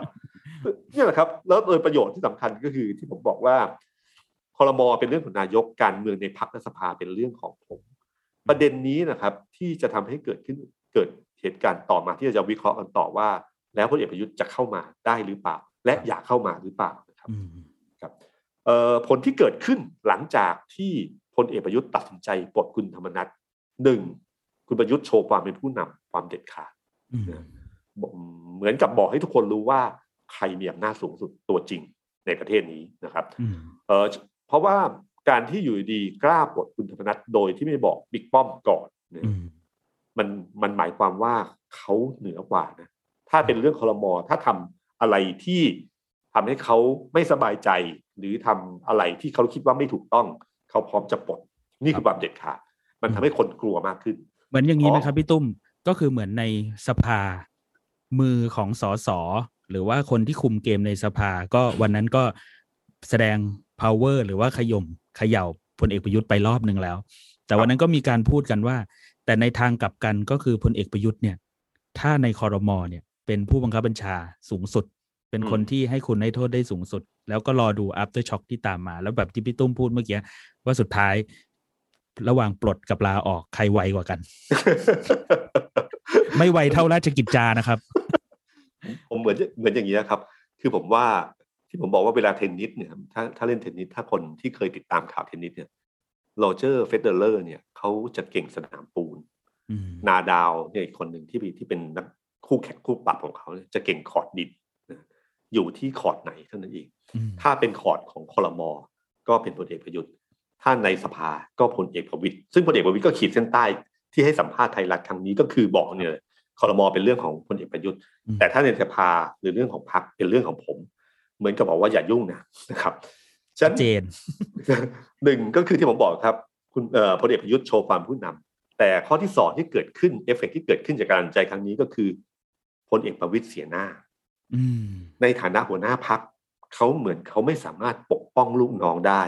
S2: นี่แหละครับ แล้วโดยประโยชน์ที่สำคัญก็คือที่ผมบอกว่าคอรมอเป็นเรื่องของนายกการเมืองในพักและสภาเป็นเรื่องของผม ประเด็นนี้นะครับ ที่จะทำให้เกิดขึ้นเกิดเหตุการณ์ต่อมาที่เราจะวิเคราะห์กันต่อว่า แล้วพลเอกประยุทธ์จะเข้ามาได้หรือเปล่า และอยากเข้ามาหรือเปล่านะครับ
S3: อืม
S2: เอ่อ ผลที่เกิดขึ้นหลังจากที่พลเอกประยุทธ์ตัดสินใจปลดคุณธรรมนัฐหนึ่งคุณประยุทธ์โชว์ความเป็นผู้นำความเด็ดขาด
S3: อืม
S2: เหมือนกับบอกให้ทุกคนรู้ว่าใครมีอำนาจสูงสุดตัวจริงในประเทศนี้นะครับ
S3: อืม
S2: เออเพราะว่าการที่อยู่ดีๆกล้าปลดคุณธรรมนัฐโดยที่ไม่บอกบิ๊กป้อมก่อนเนี่ย
S3: อืม
S2: มันมันหมายความว่าเขาเหนือกว่านะถ้าเป็นเรื่องคอรมอถ้าทำอะไรที่ ทำให้เขาไม่สบายใจ หรือทำอะไรที่เขาคิดว่าไม่ถูกต้อง เขาพร้อมจะปลดนี่คือความเด็ดขาดมันทำให้คนกลัวมากขึ้น
S3: เหมือนอย่างนี้ไหม
S2: อ๋อ
S3: ครับพี่ตุ้มก็คือเหมือนในสภา มือของสสหรือว่าคนที่คุมเกมในสภา ก็วันนั้นก็แสดง power หรือว่าขย่มเขย่าพลเอกประยุทธ์ไปรอบหนึ่งแล้ว แต่วันนั้นก็มีการพูดกันว่า แต่ในทางกลับกันก็คือพลเอกประยุทธ์เนี่ย ถ้าในคอรมอเนี่ย เป็นผู้บังคับบัญชาสูงสุด เป็นคน
S2: อืม
S3: ที่ให้คุณให้โทษได้สูงสุด แล้วก็รอดู after shock ที่ตามมา แล้วแบบที่พี่ตุ้มพูดเมื่อกี้ว่าสุดท้าย ระหว่างปลดกับลาออกใครไวกว่ากัน ไม่ไวเท่าราชกิจจานะครับ
S2: ผมเหมือนเหมือนอย่างนี้ครับ คือผมว่าที่ผมบอกว่าเวลาเทนนิสเนี่ยถ้าถ้าเล่นเทนนิสถ้าคนที่เคยติดตามข่าวเทนนิสเนี่ยโรเจอร์เฟเดอเรอร์เนี่ยเขาจะเก่งสนามปูน
S3: อืม
S2: นาดาลเนี่ยอีกคนหนึ่งที่มีที่เป็นนักคู่แข่งคู่ปรับของเขาเนี่ยจะเก่งคอร์ตดินนะ อยู่ที่คอร์ตไหนเท่านั้นเอง
S3: อืม
S2: ถ้าเป็นคอร์ดของคอรมอก็เป็นพลเอกประยุทธ์ ถ้าในสภาก็พลเอกประวิตรซึ่งพลเอกประวิตรก็ขีดเส้นใต้ที่ให้สัมภาษณ์ไทยรัฐครั้งนี้ก็คือบอกเนี่ยคอรมอเป็นเรื่องของพลเอกประยุทธ์
S3: อืม
S2: แต่ถ้าในสภาหรือเรื่องของพรรคเป็นเรื่องของผม เหมือนกับบอกว่าอย่ายุ่งนะนะครับฉะนั้น
S3: เจน
S2: หนึ่งก็คือที่ผมบอกครับ คุณเอ่อพลเอกประยุทธ์โชว์ความผู้นำแต่ข้อที่สองที่เกิดขึ้นเอฟเฟกต์ที่เกิดขึ้นจากการตัดสินใจครั้งนี้ก็คือพลเอกประวิตยเสียหน้า
S3: อืม
S2: ในฐานะหัวหน้าพักเขาเหมือนเขาไม่สามารถปกป้องลูกน้องได้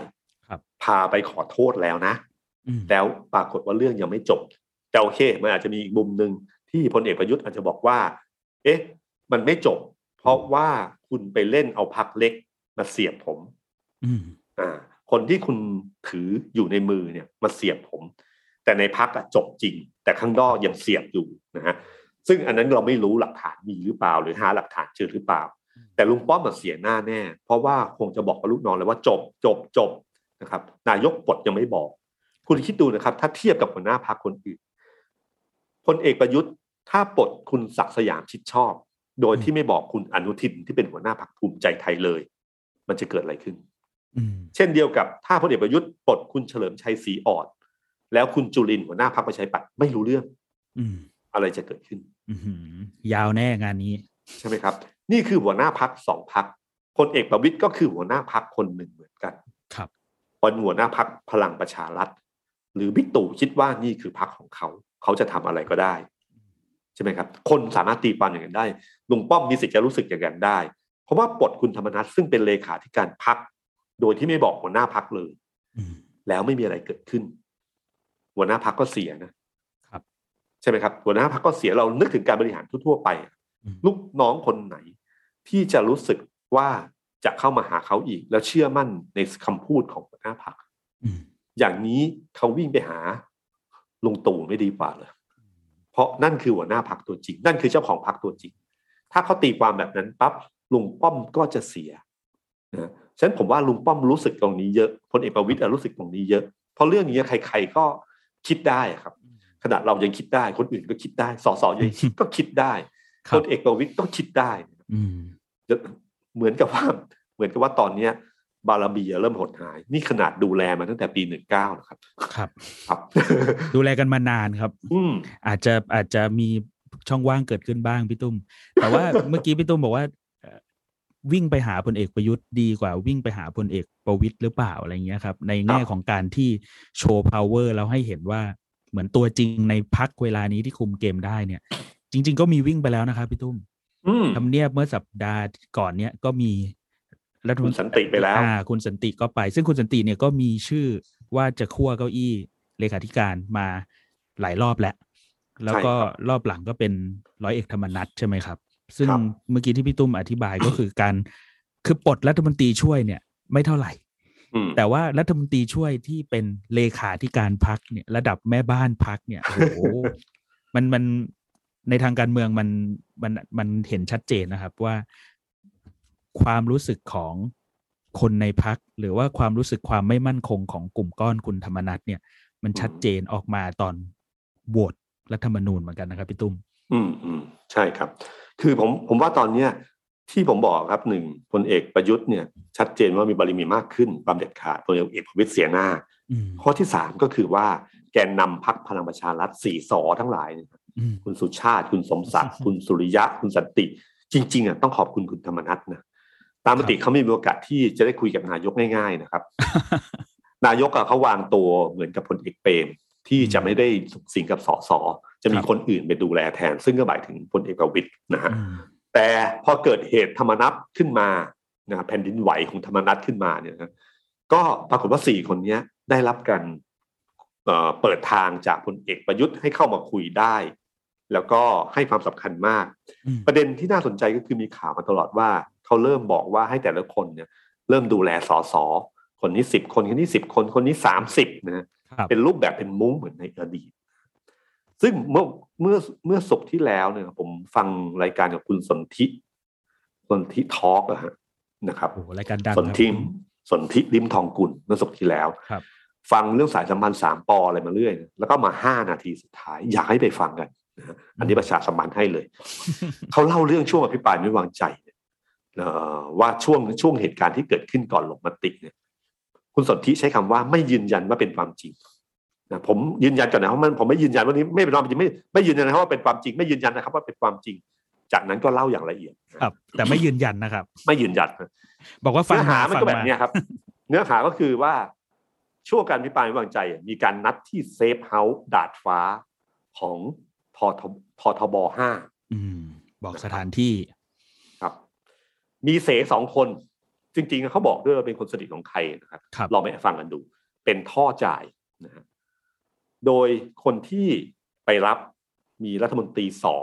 S3: ครับ
S2: พาไปขอโทษแล้วนะ
S3: อืม
S2: แล้วปรากฏว่าเรื่องยังไม่จบ แต่โอเค มันอาจจะมีอีกมุมหนึ่งที่พลเอกประยุทธ์อาจจะบอกว่า เอ๊ะ มันไม่จบ เพราะว่าคุณไปเล่นเอาพักเล็กมาเสียบผม
S3: อืม
S2: อ่า คนที่คุณถืออยู่ในมือเนี่ยมาเสียบผม แต่ในพักจบจริง แต่ข้างนอกยังเสียบอยู่นะฮะ ซึ่งอันนั้นเราไม่รู้หลักฐานมีหรือเปล่า หรือหาหลักฐานเจอหรือเปล่า แต่ลุงป้อมมาเสียหน้าแน่ เพราะว่าคงจะบอกกับลูกน้องเลยว่าจบจบจบนะครับ นายกปลดยังไม่บอก คุณคิดดูนะครับ ถ้าเทียบกับหัวหน้าพักคนอื่นพลเอกประยุทธ์ ถ้าปลดคุณศักดิ์สยามชิดชอบ โดยที่ไม่บอกคุณอนุทินที่เป็นหัวหน้าพักภูมิใจไทยเลย มันจะเกิดอะไรขึ้น
S3: อืม
S2: เช่นเดียวกับถ้าพลเอกประยุทธ์ปลดคุณเฉลิมชัยศรีอ่อน แล้วคุณจุลินทร์หัวหน้าพรรคประชาธิปัตย์ไม่รู้เรื่อง
S3: อืม
S2: อะไรจะเกิดขึ้น
S3: อืม ยาวแน่งานนี้
S2: ใช่ไหมครับ นี่คือหัวหน้าพักสองพักพลเอกประวิตยก็คือหัวหน้าพักคนหนึ่งเหมือนกัน
S3: ครับ
S2: วันหัวหน้าพักพลังประชารัฐ หรือบิ๊กตู่คิดว่านี่คือพักของเขา เขาจะทำอะไรก็ได้ ใช่ไหมครับ คนสามารถตีความอย่างนั้นได้ลุงป้อมมีสิทธิ์จะรู้สึกอย่างนั้นได้ เพราะว่าปลดคุณธรรมนัฐซึ่งเป็นเลขาธิการพัก โดยที่ไม่บอกหัวหน้าพักเลย
S3: อืม
S2: แล้วไม่มีอะไรเกิดขึ้น หัวหน้าพักก็เสียนะครับ ใช่ไหมครับหัวหน้าพักก็เสียเรานึกถึงการบริหารทั่วๆไป
S3: อืม
S2: ลูกน้องคนไหนที่จะรู้สึกว่าจะเข้ามาหาเขาอีก แล้วเชื่อมั่นในคำพูดของหัวหน้าพัก
S3: อืม
S2: อย่างนี้เขาวิ่งไปหาลุงตู่ไม่ดีกว่าเลยเพราะนั่นคือหัวหน้าพักตัวจริง นั่นคือเจ้าของพักตัวจริง ถ้าเขาตีความแบบนั้นปั๊บลุงป้อมก็จะเสียนะฉะนั้นผมว่าลุงป้อมรู้สึกตรงนี้เยอะพลเอกประวิตยอะรู้สึกตรงนี้เยอะเพราะเรื่องนี้ใคร ๆก็คิดได้อะครับ ขนาดเรายังคิดได้ คนอื่นก็คิดได้สสยังคิดก็คิดได้
S3: ค
S2: พ
S3: รับ
S2: ลเอกประวิตยก็คิดได้
S3: อืม
S2: เหมือนกับว่าเหมือนกับว่าตอนเนี้ย บารมีเริ่มหดหาย นี่ขนาดดูแลมาตั้งแต่ปีหนึ่งเก้านะครับ
S3: ครับ
S2: ครับ
S3: ดูแลกันมานานครับ
S2: อืม
S3: อาจจะอาจจะมีช่องว่างเกิดขึ้นบ้างพี่ตุ้ม แต่ว่าเมื่อกี้พี่ตุ้มบอกว่าเอ่อวิ่งไปหาพลเอกประยุทธ์ดีกว่าวิ่งไปหาพลเอกประวิตยหรือเปล่าอะไรเงี้ยครับ ในแง่
S2: ครับ
S3: ของการที่โชว์ power แล้วให้เห็นว่า เหมือนตัวจริงในพักเวลานี้ที่คุมเกมได้เนี่ย จริง ๆ ก็มีวิ่งไปแล้วนะครับพี่ตุ้ม
S2: อืม
S3: ทำเนียบเมื่อสัปดาห์ก่อนเนี่ยก็มีรัฐมนต
S2: คุณสันติไปแล้ว
S3: อ่าคุณสันติก็ไป ซึ่งคุณสันติเนี่ยก็มีชื่อว่าจะคั่วเก้าอี้เลขาธิการมาหลายรอบแล้ว แล้วก็
S2: ใช่ครับ
S3: รอบหลังก็เป็นร้อยเอกธรรมนัฐใช่ไหมครับ ซึ่ง
S2: ครับ
S3: เมื่อกี้ที่พี่ตุ้มอธิบายก็คือการคือปลดรัฐมนตรีช่วยเนี่ย ไม่เท่าไหร่
S2: อืม
S3: แต่ว่ารัฐมนตรีช่วยที่เป็นเลขาธิการพักเนี่ย ระดับแม่บ้านพักเนี่ยโอ้โหมันมันในทางการเมืองมันมันมันเห็นชัดเจนนะครับว่าความรู้สึกของคนในพักหรือว่าความรู้สึกความไม่มั่นคงของกลุ่มก้อนคุณธรรมนัฐเนี่ย มันชัดเจนออกมาตอนโหวตรัฐธรรมนูญเหมือนกันนะครับพี่ตุ้ม
S2: อืมอืมใช่ครับ คือผมผมว่าตอนเนี้ย ที่ผมบอกครับหนึ่งพลเอกประยุทธ์เนี่ยชัดเจนว่ามีบารมีมากขึ้นความเด็ดขาดพลเอกประวิตยเสียหน้า
S3: อืม
S2: ข้อที่สามก็คือว่าแกนนำพักพลังประชารัฐสี่สอทั้งหลายเนี่ย
S3: อืม
S2: คุณสุชาติ คุณสมศักดิ์คุณสุริยะ คุณสันติ จริง ๆอะต้องขอบคุณคุณธรรมนัฐนะตามปกติเขาไม่มีโอกาสที่จะได้คุยกับนายกง่าย ๆนะครับ นายกอะเขาวางตัวเหมือนกับพลเอกเปรมที่จะไม่ได้สุขสิงกับสสจะมี
S3: ครับ
S2: คนอื่นไปดูแลแทน ซึ่งก็หมายถึงพลเอกประวิตยนะฮะ
S3: อืม
S2: แต่พอเกิดเหตุธรรมนัตขึ้นมานะแผ่นดินไหวของธรรมนัตขึ้นมาเนี่ยนะก็ปรากฏว่าสี่คนเนี้ยได้รับการเอ่อเปิดทางจากพลเอกประยุทธ์ให้เข้ามาคุยได้ แล้วก็ให้ความสำคัญมาก
S3: อืม
S2: ประเด็นที่น่าสนใจก็คือมีข่าวมาตลอดว่าเขาเริ่มบอกว่าให้แต่ละคนเนี่ย เริ่มดูแลสอสอคนนี้สิบคนคนนี้สิบคนคนนี้สามสิบนะฮะ
S3: ครับ
S2: เป็นรูปแบบเป็นมุ้งเหมือนในอดีต ซึ่งเมื่อเมื่อเมื่อศกร์ที่แล้วเนี่ยผมฟังรายการกับคุณสนธิสนธิทอล์กอะฮะนะครับ
S3: โอ้โหรายการดัง
S2: สนธิ
S3: ครับ
S2: สนธิริมทองกุลเมื่อศกร์ที่แล้ว
S3: ครับ
S2: ฟังเรื่องสายสัมพันธ์สามปออะไรมาเรื่อย แล้วก็มาห้านาทีสุดท้าย อยากให้ไปฟังกันนะฮะอันนี้ประชาสัมพันธ์ให้เลย เขาเล่าเรื่องช่วงอภิปรายไม่วางใจเนี่ยเอ่อว่าช่วงช่วงเหตุการณ์ที่เกิดขึ้นก่อนลงมติเนี่ย คุณสนธิใช้คำว่าไม่ยืนยันว่าเป็นความจริง นะผมยืนยันก่อนนะว่ามันผมไม่ยืนยันว่านี้ไม่เป็นความจริงไม่ไม่ยืนยันนะครับว่าเป็นความจริงไม่ยืนยันนะครับว่าเป็นความจริง จากนั้นก็เล่าอย่างละเอียดนะครับ
S3: แต่ไม่ยืนยันนะครับ
S2: ไม่ยืนยันนะ
S3: บอกว่าฟัง
S2: เนื้อหา
S3: มา
S2: มัน
S3: ฟัง
S2: ก็แบบ
S3: มา
S2: เนี้ยครับ เนื้อหาก็คือว่าช่วงการอภิปรายไม่วางใจ มีการนัดที่ safe house ดาดฟ้าของททททบห้า
S3: อืมบอกสถานที่
S2: ครับ มีเสธสองคน จริง ๆเขาบอกด้วยว่าเป็นคนสนิทของใครนะครับ
S3: ครับ
S2: ลองไปฟังกันดู เป็นท่อจ่ายนะฮะ โดยคนที่ไปรับมีรัฐมนตรีสอ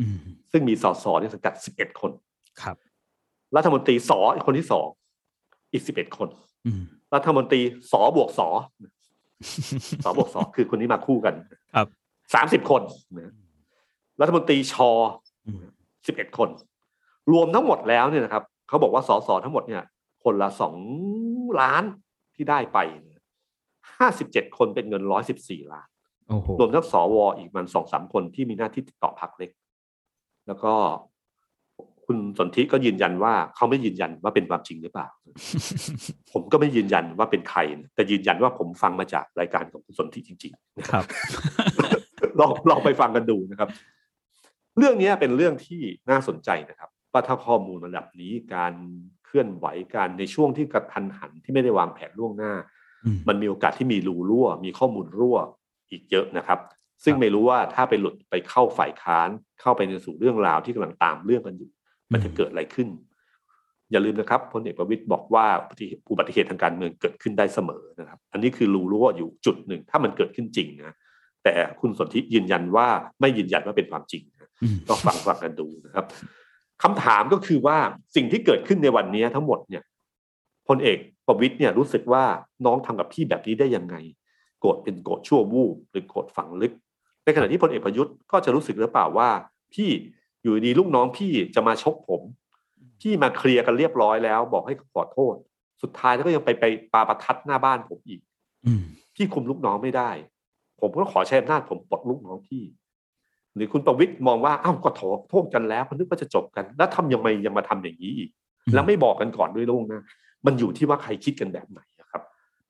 S3: อืม
S2: ซึ่งมีสอสอในสังกัดสิบเอ็ดคน
S3: ครับ
S2: รัฐมนตรีสออีกคนที่สองอีกสิบเอ็ดคน
S3: อืม
S2: รัฐมนตรีสอบวกสอสอบวกสอคือคนนี้มาคู่กัน
S3: ครับ
S2: สามสิบคนนะรัฐมนตรีชอ
S3: อืม
S2: สิบเอ็ดคน รวมทั้งหมดแล้วเนี่ยนะครับเขาบอกว่าสสทั้งหมดเนี่ย คนละสองล้านที่ได้ไป ห้าสิบเจ็ดคนเป็นเงินร้อยสิบสี่ล้าน
S3: โอ้โห
S2: รวมทั้งสวอีกมันสองสามคนที่มีหน้าที่ติดต่อพักเล็ก แล้วก็คุณสนธิก็ยืนยันว่าเขาไม่ยืนยันว่าเป็นความจริงหรือเปล่า ผมก็ไม่ยืนยันว่าเป็นใครนะแต่ยืนยันว่าผมฟังมาจากรายการของคุณสนธิจริงๆ
S3: ครับ
S2: ลองลองไปฟังกันดูนะครับ เรื่องนี้เป็นเรื่องที่น่าสนใจนะครับว่าถ้าข้อมูลระดับนี้การเคลื่อนไหวการในช่วงที่กระทันหันที่ไม่ได้วางแผนล่วงหน้า
S3: อื ม
S2: มันมีโอกาสที่มีรูรั่ว มีข้อมูลรั่วอีกเยอะนะครับ ซึ่ง
S3: ครับ
S2: ไม่รู้ว่าถ้าไปหลุดไปเข้าฝ่ายค้าน เข้าไปในสู่เรื่องราวที่กำลังตามเรื่องกันอยู่ มันจะเกิดอะไรขึ้น อย่าลืมนะครับพลเอกประวิตยบอกว่าอุบัติอุบัติเหตุทางการเมืองเกิดขึ้นได้เสมอนะครับ อันนี้คือรูรั่วอยู่จุดหนึ่ง ถ้ามันเกิดขึ้นจริงนะแต่คุณสนธิยืนยันว่าไม่ยืนยันว่าเป็นความจริงนะ
S3: อืม
S2: ก็ฟังฟังกันดูนะครับคำถามก็คือว่าสิ่งที่เกิดขึ้นในวันนี้ทั้งหมดเนี่ยพลเอก ประวิตยเนี่ยรู้สึกว่าน้องทำกับพี่แบบนี้ได้ยังไง โกรธเป็นโกรธชั่ววูบหรือโกรธฝังลึก ในขณะที่พลเอกประยุทธ์ก็จะรู้สึกหรือเปล่าว่า พี่อยู่ดีลูกน้องพี่จะมาชกผม พี่มาเคลียร์กันเรียบร้อยแล้ว บอกให้ขอโทษ สุดท้ายแล้วก็ยังไปไปปาประทัดหน้าบ้านผมอีก
S3: อืม
S2: พี่คุมลูกน้องไม่ได้ ผมก็ขอใช้อำนาจผมปลดลูกน้องพี่หรือคุณประวิตยมองว่าอ้าวก็ขอโทษกันแล้วมันนึกว่าจะจบกัน แล้วทำยังไงยังมาทำอย่างนี้อีก แล้วไม่บอกกันก่อนด้วยล่วงหน้า มันอยู่ที่ว่าใครคิดกันแบบไหนอะครับ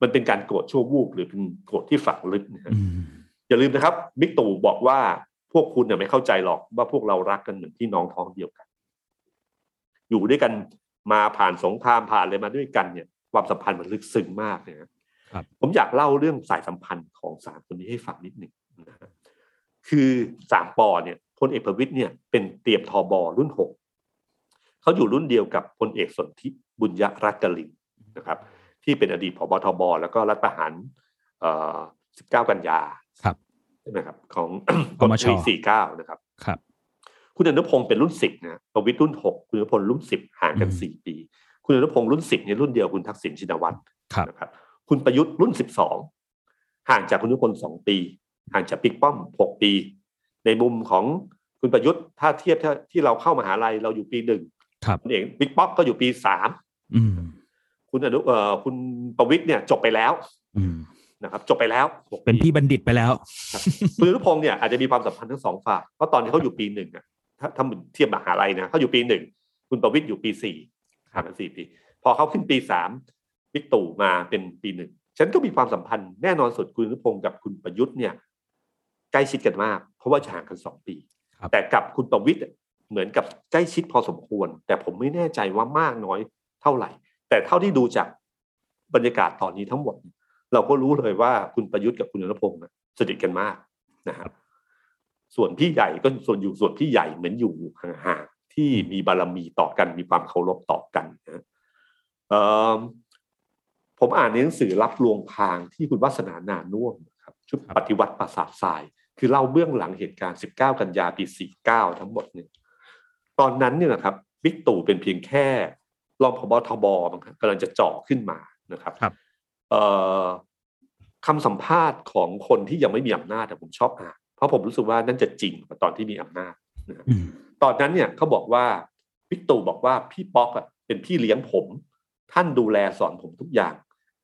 S2: มันเป็นการโกรธชั่ววูบหรือเป็นโกรธที่ฝังลึกนะฮะ
S3: อืม
S2: อย่าลืมนะครับบิ๊กตู่บอกว่าพวกคุณเนี่ยไม่เข้าใจหรอกว่าพวกเรารักกันเหมือนพี่น้องท้องเดียวกัน อยู่ด้วยกันมาผ่านสงครามผ่านอะไรมาด้วยกันเนี่ย ความสัมพันธ์มันลึกซึ้งมากเนี่ย
S3: ครับ
S2: ผมอยากเล่าเรื่องสายสัมพันธ์ของสามคนนี้ให้ฟังนิดหนึ่งนะฮะคือสามปอเนี่ยพลเอกประวิตยเนี่ยเป็นเตรียมทอบอรุ่นหกเขาอยู่รุ่นเดียวกับพลเอกสนธิ บุญยรัตกลินนะครับ ที่เป็นอดีตผบทบแล้วก็รัฐประหารเอ่อ19 กันยา
S3: ครับ
S2: ใช่ไหมครับ ของ
S3: ปมช
S2: 49 นะครับ
S3: ครับ
S2: คุณอนุพงศ์เป็นรุ่น 10 นะประวิตรรุ่น 6 คุณอนุพลรุ่น 10 ห่างกัน
S3: อืม
S2: 4ปี คุณอนุพงศ์รุ่น 10เนี่ยรุ่นเดียวคุณทักษิณชินวัตร
S3: ครับ
S2: นะครับ คุณประยุทธ์รุ่น 12 ห่างจากคุณอนุพล2ปี ห่างจากปิ๊กป้อม 6 ปี ในมุมของคุณประยุทธ์ถ้าเทียบที่เราเข้ามหาลัยเราอยู่ปีหนึ่ง
S3: ครับ
S2: คุณเองบิ๊กป๊อกก็อยู่ปีสาม
S3: อืม
S2: คุณอนุเอ่อคุณประวิตยเนี่ยจบไปแล้ว
S3: อืม
S2: นะครับจบไปแล้วหก
S3: เป็นพี่บัณฑิตไปแล้ว
S2: คุณอนุพงศ์เนี่ยอาจจะมีความสัมพันธ์ทั้งสองฝ่ายเพราะตอนที่เขาอยู่ปีหนึ่งอะถ้าถ้าเทียบมหาลัยนะเขาอยู่ปีหนึ่งคุณประวิตยอยู่ปีสี่ห่างกันสี่ปี พอเขาขึ้นปีสามบิ๊กตู่มาเป็นปีหนึ่งฉันก็มีความสัมพันธ์แน่นอนสุดคุณอนุพงศ์กับคุณประยุทธ์เนี่ยใกล้ชิดกันมาก เพราะว่าห่างกันสองปี
S3: ครับ
S2: แต่กับคุณประวิตยเหมือนกับใกล้ชิดพอสมควร แต่ผมไม่แน่ใจว่ามากน้อย เท่าไหร่ แต่เท่าที่ดูจากบรรยากาศตอนนี้ทั้งหมด เราก็รู้เลยว่าคุณประยุทธ์กับคุณอนุพงศ์น่ะสนิทกันมากนะครับส่วนพี่ใหญ่ก็ส่วนอยู่ส่วนพี่ใหญ่เหมือนอยู่ห่างๆที่มีบารมีต่อกันมีความเคารพต่อกันนะเอ่อผมอ่านในหนังสือรับลวงพรางที่คุณวัฒนานานุ่วมนะครับชุด
S3: ครับ
S2: ปฏิวัติปราสาททราย คือเล่าเบื้องหลังเหตุการณ์ 19 กันยาปี 49 ทั้งหมดเนี่ยตอนนั้นเนี่ยนะครับบิ๊กตู่เป็นเพียงแค่ รองพบทบมั้งครับกำลังจะเจาะขึ้นมานะครับ
S3: ครับ
S2: เอ่อคำสัมภาษณ์ของคนที่ยังไม่มีอำนาจแต่ผมชอบอ่านเพราะผมรู้สึกว่านั่นจะจริงกว่าตอนที่มีอำนาจนะครับ
S3: อืม
S2: ตอนนั้นเนี่ยเขาบอกว่าบิ๊กตู่บอกว่าพี่ป๊อกอะเป็นพี่เลี้ยงผม ท่านดูแลสอนผมทุกอย่าง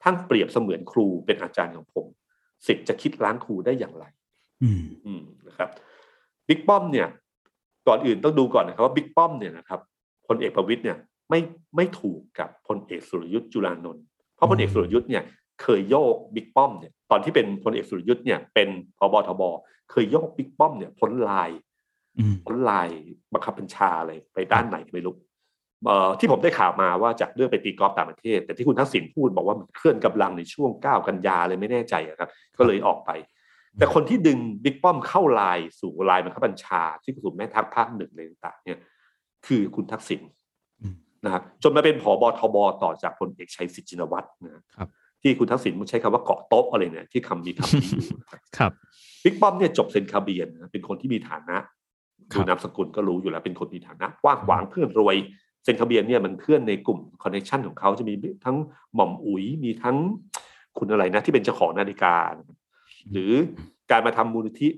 S2: ท่านเปรียบเสมือนครูเป็นอาจารย์ของผมสิทธิ์จะคิดล้างครูได้อย่างไร
S3: อืม
S2: อืมนะครับบิ๊กป้อมเนี่ยก่อนอื่นต้องดูก่อนนะครับว่าบิ๊กป้อมเนี่ยนะครับพลเอกประวิตยเนี่ย ไม่ไม่ถูกกับพลเอกสุรยุทธ์จุลานนท์เพราะพลเอกสุรยุทธ์เนี่ยเคยโยกบิ๊กป้อมเนี่ยตอนที่เป็นพลเอกสุรยุทธ์เนี่ยเป็นพบทบเคยโยกบิ๊กป้อมเนี่ยพ้นลาย
S3: อืม
S2: พ้นลายบังคับบัญชาอะไรไปด้านไหนไม่รู้เอ่อที่ผมได้ข่าวมาว่าจากเรื่องไปตีกอล์ฟต่างประเทศ แต่ที่คุณทักษิณพูดบอกว่ามันเคลื่อนกำลังในช่วง 9 กันยาเลยไม่แน่ใจอะครับ ก็เลยออกไป แต่คนที่ดึงบิ๊กป้อมเข้าลายสู่ลายบังคับบัญชา ที่สู่แม่ทัพภาคหนึ่งอะไรต่างๆเนี่ย คือคุณทักษิณ
S3: อืม
S2: นะครับจนมาเป็นผบทบต่อจากพลเอกชัยสิทธิ์ชินวัตรนะครับที่คุณทักษิณใช้คำว่าเกาะโต๊ะอะไรเนี่ยที่คำมีคำนี้อยู่นะครับ
S3: ครับ
S2: บิ๊กป้อมเนี่ยจบเซนต์คาเบรียลนะเป็นคนที่มีฐานะ
S3: ครับดู
S2: นามสกุลก็รู้อยู่แล้วเป็นคนมีฐานะกว้างขวางเพื่อนรวยเซนต์คาเบรียลเนี่ยมันเพื่อนในกลุ่ม connection ของเขาจะมีทั้งหม่อมอุ๋ยมีทั้งคุณอะไรนะที่เป็นเจ้าของนาฬิกา หรือการมาทำมูลนิธิ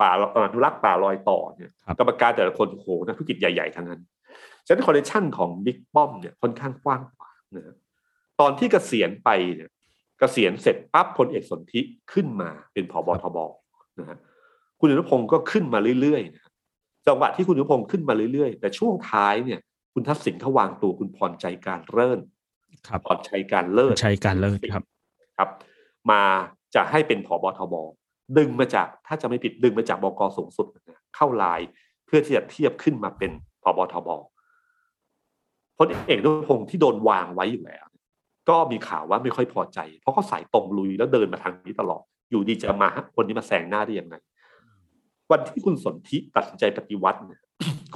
S2: ป่าอนุรักษ์ป่าลอยต่อเนี่ย
S3: ครับ
S2: กรรมการแต่ละคนโอ้โหนักธุรกิจใหญ่ ๆทั้งนั้น ฉะนั้นคอนเนคชันของบิ๊กป้อมเนี่ยค่อนข้างกว้างขวางนะตอนที่เกษียณไปเนี่ยเกษียณเสร็จปั๊บพลเอกสนธิขึ้นมาเป็นผบทบนะฮะคุณอนุพงศ์ก็ขึ้นมาเรื่อยๆนะครับจังหวะที่คุณอนุพงศ์ขึ้นมาเรื่อยๆ แต่ช่วงท้ายเนี่ย คุณทักษิณเขาวางตัวคุณพรใจการเริ่น
S3: ครับ
S2: พรชัยการเลิศ
S3: ใช้การเลิศครับ
S2: ครับ มาจะให้เป็นผบทบดึงมาจากถ้าจะไม่ผิดดึงมาจากบกสูงสุดนะเข้าลายเพื่อที่จะเทียบขึ้นมาเป็น ผบทบพลเอกนุพงศ์ที่โดนวางไว้อยู่แล้ว ก็มีข่าวว่าไม่ค่อยพอใจ เพราะเขาสายตรงลุยแล้วเดินมาทางนี้ตลอด อยู่ดีจะมาคนนี้มาแซงหน้าได้ยังไง วันที่คุณสนธิตัดสินใจปฏิวัติเนี่ย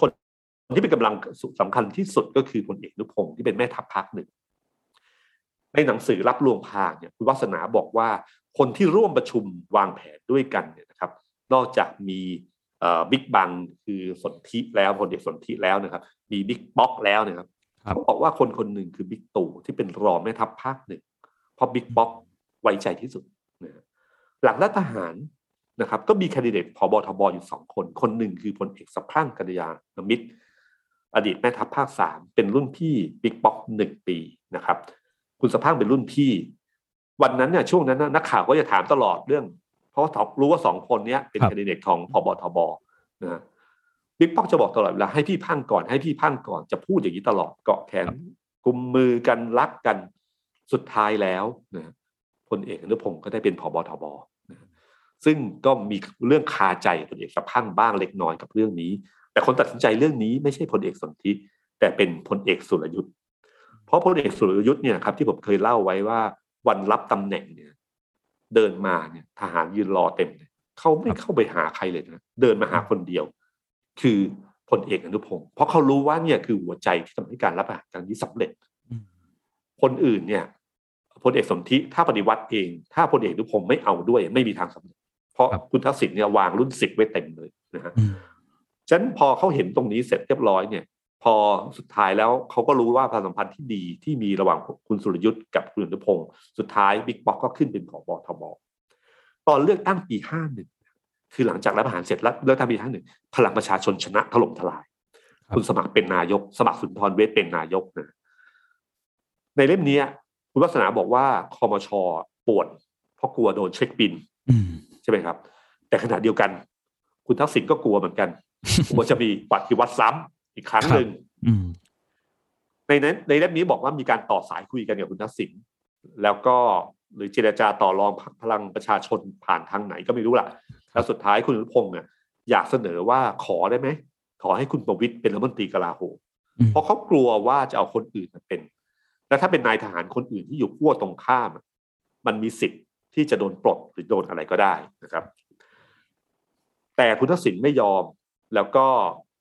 S2: คนที่เป็นกำลังสำคัญที่สุดก็คือพลเอกนุพงศ์ที่เป็นแม่ทัพภาคหนึ่งในหนังสือลับลวงพรางเนี่ยคุณวัฒนาบอกว่าคนที่ร่วมประชุมวางแผนด้วยกันเนี่ยนะครับ นอกจากมี บิ๊กบังคือสนธิแล้วพลเอกสนธิแล้วนะครับ มีบิ๊กป๊อกแล้วนะครับ
S3: ครับ
S2: เขาบอกว่าคนคนหนึ่งคือบิ๊กตู่ที่เป็นรองแม่ทัพภาคหนึ่งเพราะบิ๊กป๊อกไว้ใจที่สุดนะหลังรัฐประหารนะครับ ก็มีแคนดิเดตผบทบอยู่สองคน คนหนึ่งคือพลเอกสพรั่งกัลยาณมิตร อดีตแม่ทัพภาคสามเป็นรุ่นพี่บิ๊กป๊อกหนึ่งปีนะครับ คุณสะพรั่งเป็นรุ่นพี่ วันนั้นเนี่ยช่วงนั้นน่ะนักข่าวก็จะถามตลอดเรื่อง เพราะว่ารู้ว่าสองคนเนี้ยเป็น
S3: ครับ
S2: แคนดิเดตของพบทบนะฮะบิ๊กป๊อกจะบอกตลอดเวลาให้พี่พังก่อนให้พี่พังก่อนจะพูดอย่างนี้ตลอดเกาะแขนกุมมือกันรักกันสุดท้ายแล้วนะพลเอกอนุพงศ์ก็ได้เป็นพบทบนะซึ่งก็มีเรื่องคาใจพลเอกสะพรั่งบ้างเล็กน้อยกับเรื่องนี้ แต่คนตัดสินใจเรื่องนี้ไม่ใช่พลเอกสนธิแต่เป็นพลเอกสุรยุทธ์เพราะพลเอกสุรยุทธ์เนี่ยครับที่ผมเคยเล่าไว้ว่าวันรับตำแหน่งเนี่ย เดินมาเนี่ยทหารยืนรอเต็มเลยเขาไม่เข้าไปหาใครเลยนะเดินมาหาคนเดียว คือพลเอกอนุพงศ์เพราะเขารู้ว่าเนี่ยคือหัวใจที่ทำให้การรับประหารครั้งนี้สำเร็จ
S3: อืม
S2: คนอื่นเนี่ยพลเอกสนธิถ้าปฏิวัติเอง ถ้าพลเอกอนุพงศ์ไม่เอาด้วย ไม่มีทางสำเร็จ เพราะ
S3: ครับ
S2: คุณทักษิณเนี่ยวางรุ่นสิบไว้เต็มเลยนะฮะ
S3: อืม
S2: ฉะนั้นพอเขาเห็นตรงนี้เสร็จเรียบร้อยเนี่ย พอสุดท้ายแล้วเขาก็รู้ว่าความสัมพันธ์ที่ดีที่มีระหว่างคุณสุรยุทธ์กับคุณอนุพงศ์สุดท้ายบิ๊กป๊อกก็ขึ้นเป็นผบทบตอนเลือกตั้งปีห้าหนึ่งคือหลังจากรัฐประหารเสร็จแล้วเลือกตั้งปีห้าหนึ่งพลังประชาชนชนะถล่มทลาย
S3: ครับ
S2: คุณสมัครเป็นนายก สมัครสุนทรเวชเป็นนายกนะในเล่มเนี้ยคุณวัฒนาบอกว่าคอมชปวดเพราะกลัวโดนเช็คบิน
S3: อืม
S2: ใช่ไหมครับ แต่ขณะเดียวกัน คุณทักษิณก็กลัวเหมือนกันว่าจะมีปฏิวัติซ้ำ อีกครั้งหนึ่ง
S3: อืม
S2: ในนั้นในเล่มนี้บอกว่ามีการต่อสายคุยกันกับคุณทักษิณแล้วก็หรือเจรจาต่อรองพรรคพลังประชาชนผ่านทางไหนก็ไม่รู้ล่ะแล้วสุดท้ายคุณอนุพงศ์เนี่ยอยากเสนอว่าขอได้ไหมขอให้คุณประวิตยเป็นรัฐมนตรีกลาโหม
S3: อืม
S2: เพราะเขากลัวว่าจะเอาคนอื่นมาเป็น แล้วถ้าเป็นนายทหารคนอื่นที่อยู่ขั้วตรงข้ามอะมันมีสิทธิ์ที่จะโดนปลดหรือโดนอะไรก็ได้นะครับ แต่คุณทักษิณไม่ยอมแล้วก็อ่า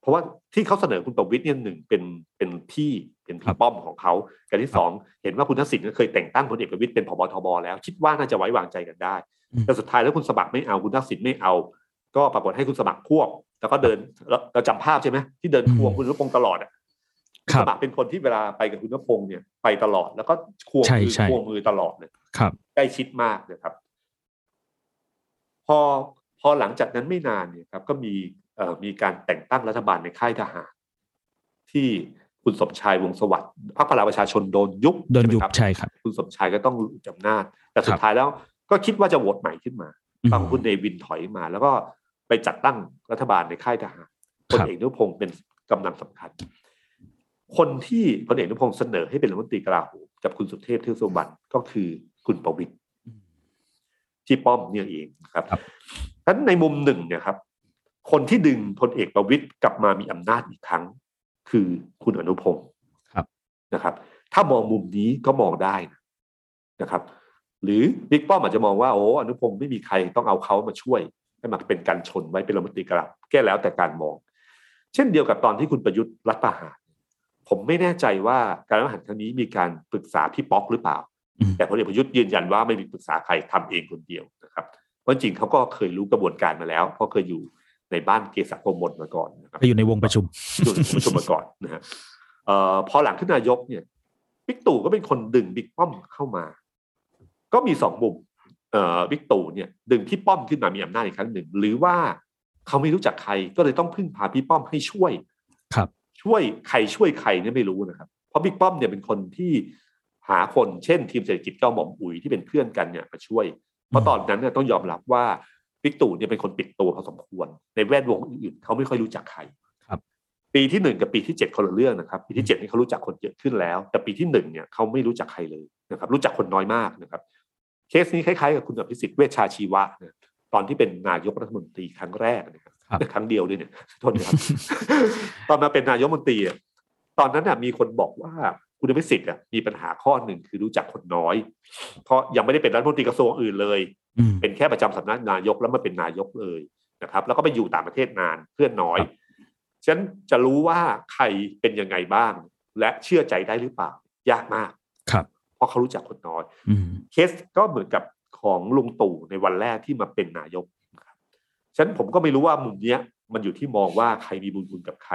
S2: เพราะว่าที่เขาเสนอคุณประวิตยเนี่ยหนึ่งเป็นเป็นพี่เป็น
S3: ครั
S2: พี่
S3: บ
S2: ป้อมของเขากับที่สองเห็นว่าคุณทักษิณก็เคยแต่งตั้งพลเอกประวิตยเป็นผบทบแล้วคิดว่าน่าจะไว้วางใจกันได้
S3: อืม
S2: แต่สุดท้ายแล้วคุณสมัครไม่เอาคุณทักษิณไม่เอา ก็ปรากฏให้คุณสมัครพวก แล้วก็เดินเราเราจำภาพใช่ไหมที่เดินควงคุณอนุพงศ์ตลอดอะ
S3: ค
S2: ส
S3: รับ
S2: มัครเป็นคนที่เวลาไปกับคุณนพงศ์เนี่ยไปตลอดแล้วก็ควง
S3: ใช่
S2: มือ
S3: ใช่
S2: ควงมือตลอดเลย
S3: ครับ
S2: ใกล้ชิดมากนะครับ พอพอหลังจากนั้นไม่นานเนี่ยครับ ก็มีเอ่อ มีการแต่งตั้งรัฐบาลในค่ายทหารที่คุณสมชายวงศ์สวัสดิ์พรรคพลังประชาชนโดนยุบ
S3: โดนยุบ
S2: ใช่ไหมครับ
S3: ใช่ครับ
S2: คุณสมชายก็ต้องหลุดจากอำนาจแต่สุ
S3: ค
S2: ด
S3: รับ
S2: ท้ายแล้วก็คิดว่าจะโหวตใหม่ขึ้นมา
S3: อืม
S2: ฟังคุณเนวินถอยมา แล้วก็ไปจัดตั้งรัฐบาลในค่ายทหารพ
S3: ครั
S2: ล
S3: บ
S2: เอกอนุพงศ์เป็นกำลังสำคัญ คนที่พลเอกอนุพงศ์เสนอให้เป็นรัฐมนตรีกลาโหมกับคุณสุเทพเทือกสุวรรณก็คือคุณประวิตรที่ป้อมเนี่ยเองนะครับ
S3: ครับ
S2: ฉะนั้นในมุมหนึ่งเนี่ยครับ คนที่ดึงพลเอกประวิตรกลับมามีอำนาจอีกครั้ง คือคุณอนุพงศ์
S3: ครับ
S2: นะครับ ถ้ามองมุมนี้ก็มองได้นะนะครับ หรือบิ๊กป้อมอาจจะมองว่าโอ้อนุพงศ์ไม่มีใครต้องเอาเขามาช่วยให้มาเป็นการชนไว้เป็นรัฐมนตรีกลาโหมแก้แล้วแต่การมอง เช่นเดียวกับตอนที่คุณประยุทธ์รัฐประหารผมไม่แน่ใจว่าการรัฐประหารครั้งนี้มีการปรึกษาพี่ป๊อกหรือเปล่า
S3: อืม
S2: แต่พลเอกประยุทธ์ยืนยันว่าไม่มีปรึกษาใครทำเองคนเดียวนะครับเพราะจริงๆเขาก็เคยรู้กระบวนการมาแล้วเพราะเคยอยู่ ในบ้านเกษตรกรมลมาก่อนนะครับ
S3: ไปอยู่ในวงประชุม
S2: อยู่ในประชุมมาก่อนนะฮะเอ่อพอหลังขึ้นนายกเนี่ยบิ๊กตู่ก็เป็นคนดึงบิ๊กป้อมเข้ามา ก็มีสองมุมเอ่อบิ๊กตู่เนี่ย ดึงพี่ป้อมขึ้นมามีอำนาจอีกครั้งหนึ่ง หรือว่าเขาไม่รู้จักใครก็เลยต้องพึ่งพาพี่ป้อมให้ช่วย
S3: ครับ
S2: ช่วยใครช่วยใครเนี่ยไม่รู้นะครับ เพราะบิ๊กป้อมเนี่ยเป็นคนที่หาคนเช่น ทีมเศรษฐกิจเก้าหม่อมอุ๋ยที่เป็นเพื่อนกันเนี่ยมาช่วย เพราะตอนนั้นเนี่ยต้องยอมรับว่า บิ๊กตู่เนี่ยเป็นคนปิดตัวพอสมควร ในแวดวงอื่นๆเขาไม่ค่อยรู้จักใคร
S3: ครับ
S2: ปีที่หนึ่งกับปีที่เจ็ดคนละเรื่องนะครับ ปีที่เจ็ดนี่เขารู้จักคนเยอะขึ้นแล้ว แต่ปีที่หนึ่งเนี่ยเขาไม่รู้จักใครเลยนะครับ รู้จักคนน้อยมากนะครับ เคสนี้คล้ายๆกับคุณอภิสิทธิ์เวชชาชีวะนะตอนที่เป็นนายกรัฐมนตรีครั้งแรกนะครับ
S3: ครับ
S2: ครั้งเดียวด้วยเนี่ยโทษนะครับตอนมาเป็นนายกรัฐมนตรีอะตอนนั้นน่ะมีคนบอกว่า คุณอภิสิทธิ์อะมีปัญหาข้อหนึ่งคือรู้จักคนน้อย เพราะยังไม่ได้เป็นรัฐมนตรีกระทรวงอื่นเลย
S3: อืม
S2: เป็นแค่ประจำสำนักนายกแล้วมาเป็นนายกเลยนะครับ แล้วก็ไปอยู่ต่างประเทศนานเพื่อนน้อย
S3: ครับ
S2: ฉะนันจะรู้ว่าใครเป็นยังไงบ้าง และเชื่อใจได้หรือเปล่า ยากมาก
S3: ครับ
S2: เพราะเขารู้จักคนน้อย
S3: อืม
S2: เคสก็เหมือนกับของลุงตู่ในวันแรกที่มาเป็นนายกนะครับฉะนั้นผมก็ไม่รู้ว่ามุมเนี้ย มันอยู่ที่มองว่าใครมีบุญคุณกับใคร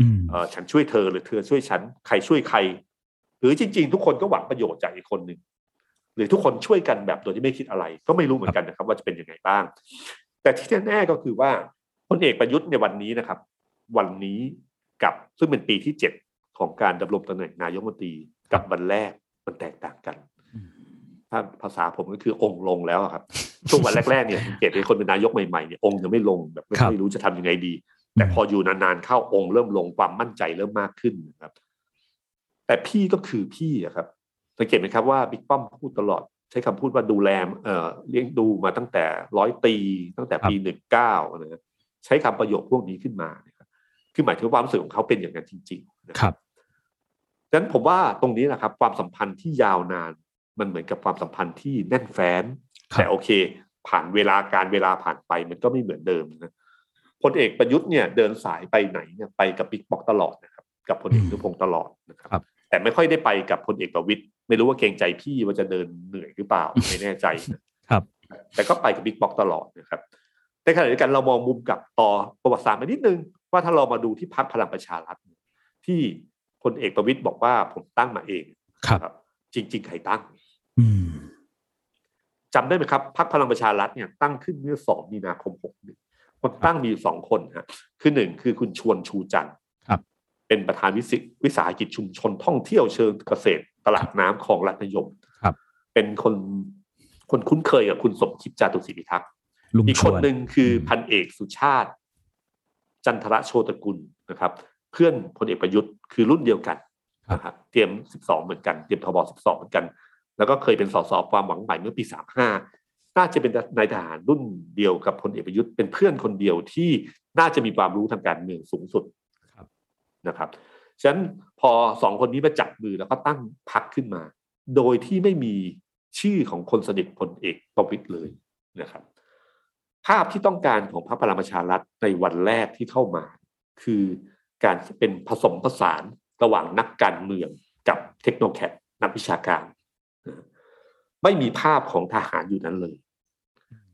S3: อืม
S2: เออฉันช่วยเธอหรือเธอช่วยฉัน ใครช่วยใครห รือจริง ๆ ทุกคนก็หวังประโยชน์จากอีกคนหนึ่งหรือทุกคนช่วยกันแบบโดยที่ไม่คิดอะไร ก็ไม่รู้เหมือนกันนะครับ ว่าจะเป็นยังไงบ้าง แต่ที่แน่ๆก็คือว่าพลเอกประยุทธ์ในวันนี้นะครับ วันนี้กับซึ่งเป็นปีที่เจ็ดของการดำรงตำแหน่งนายกรัฐมนตรีกับวันแรกมันแตกต่างกัน ถ้าภาษาผมก็คือองค์ลงแล้วอะครับ ช่วงวันแรกๆเนี่ยสังเกตเป็นคนเป็นนายกใหม่ๆเนี่ยองค์ยังไม่ลงแบบไม่
S3: ครับ
S2: ค่อยรู้จะทำยังไงดี แต่พออยู่นานๆเข้าองค์เริ่มลงความมั่นใจเริ่มมากขึ้นนะครับ แต่พี่ก็คือพี่อะครับสังเกตไหมครับว่าบิ๊กป้อมพูดตลอดใช้คำพูดว่าดูแลเอ่อเลี้ยงดูมาตั้งแต่ร้อยปีตั้งแต่ปีหนึ่งเก้านะใช้คำประโยคพวกนี้ขึ้นมานะครับคือหมายถึงความรู้สึกของเขาเป็นอย่างนั้นจริง ๆ นะค
S3: ครับรับ
S2: ฉะนั้นผมว่าตรงนี้แหละครับ ความสัมพันธ์ที่ยาวนานมันเหมือนกับความสัมพันธ์ที่แน่นแฟ้น
S3: ครับ
S2: แต่โอเค ผ่านเวลาการเวลาผ่านไปมันก็ไม่เหมือนเดิมนะพลเอกประยุทธ์เนี่ยเดินสายไปไหนเนี่ยไปกับบิ๊กบอกตลอดนะครับ กับพลเอกอนุพงศ์ตลอดนะครับ
S3: ครับ
S2: แต่ไม่ค่อยได้ไปกับพลเอกประวิตยไม่รู้ว่าเกรงใจพี่ว่าจะเดินเหนื่อยหรือเปล่าไม่แน่ใจนะครับ แต่ก็ไปกับบิ๊กบอกตลอดนะครับในขณะเดียวกันเรามองมุมกลับต่อประวัติศาสตร์มานิดนึง ว่าถ้าเรามาดูที่พรรคพลังประชารัฐที่พลเอกประวิตยบอกว่าผมตั้งมาเอง
S3: ครับ
S2: ครับจริง ๆ ใครตั้ง
S3: อืม
S2: จำได้ไหมครับพรรคพลังประชารัฐเนี่ยตั้งขึ้นเมื่อสองมีนาคมหกหนึ่งคนตั้งมีอยู่สองคนฮะคือหนึ่งคือคุณชวนชูจันทร์
S3: ครับ
S2: เป็นประธานวิสิวิสาหกิจชุมชนท่องเที่ยวเชิงเกษตรตลาดน้ำของรัฐนยม
S3: ครับ
S2: เป็นคนคนคุ้นเคยกับคุณสมคิดจาตุศรีพิทักษ์
S3: ลุง
S2: อีก
S3: ช
S2: คน
S3: วน
S2: หนึ่งคืออ
S3: ม
S2: พันเอกสุชาติ จันทระโชตกุลนะครับ เพื่อนพลเอกประยุทธ์คือรุ่นเดียวกันนะครับเตรียม 12 เหมือนกันเตรียมทบ12 เหมือนกัน แล้วก็เคยเป็นสสความหวังใหม่เมื่อปี 35 น่าจะเป็นนายทหารรุ่นเดียวกับพลเอกประยุทธ์เป็นเพื่อนคนเดียวที่น่าจะมีความรู้ทางการเมืองสูงสุด
S3: ครับ
S2: นะครับฉะนั้นพอสองคนนี้มาจับมือแล้วก็ตั้งพักขึ้นมา โดยที่ไม่มีชื่อของคนสนิทพลเอกประวิตยเลยนะครับ ภาพที่ต้องการของพรรคพลังประชารัฐในวันแรกที่เข้ามา คือการเป็นผสมผสานระหว่างนักการเมืองกับเทคโนแครดนักวิชาการนะไม่มีภาพของทหารอยู่นั้นเลย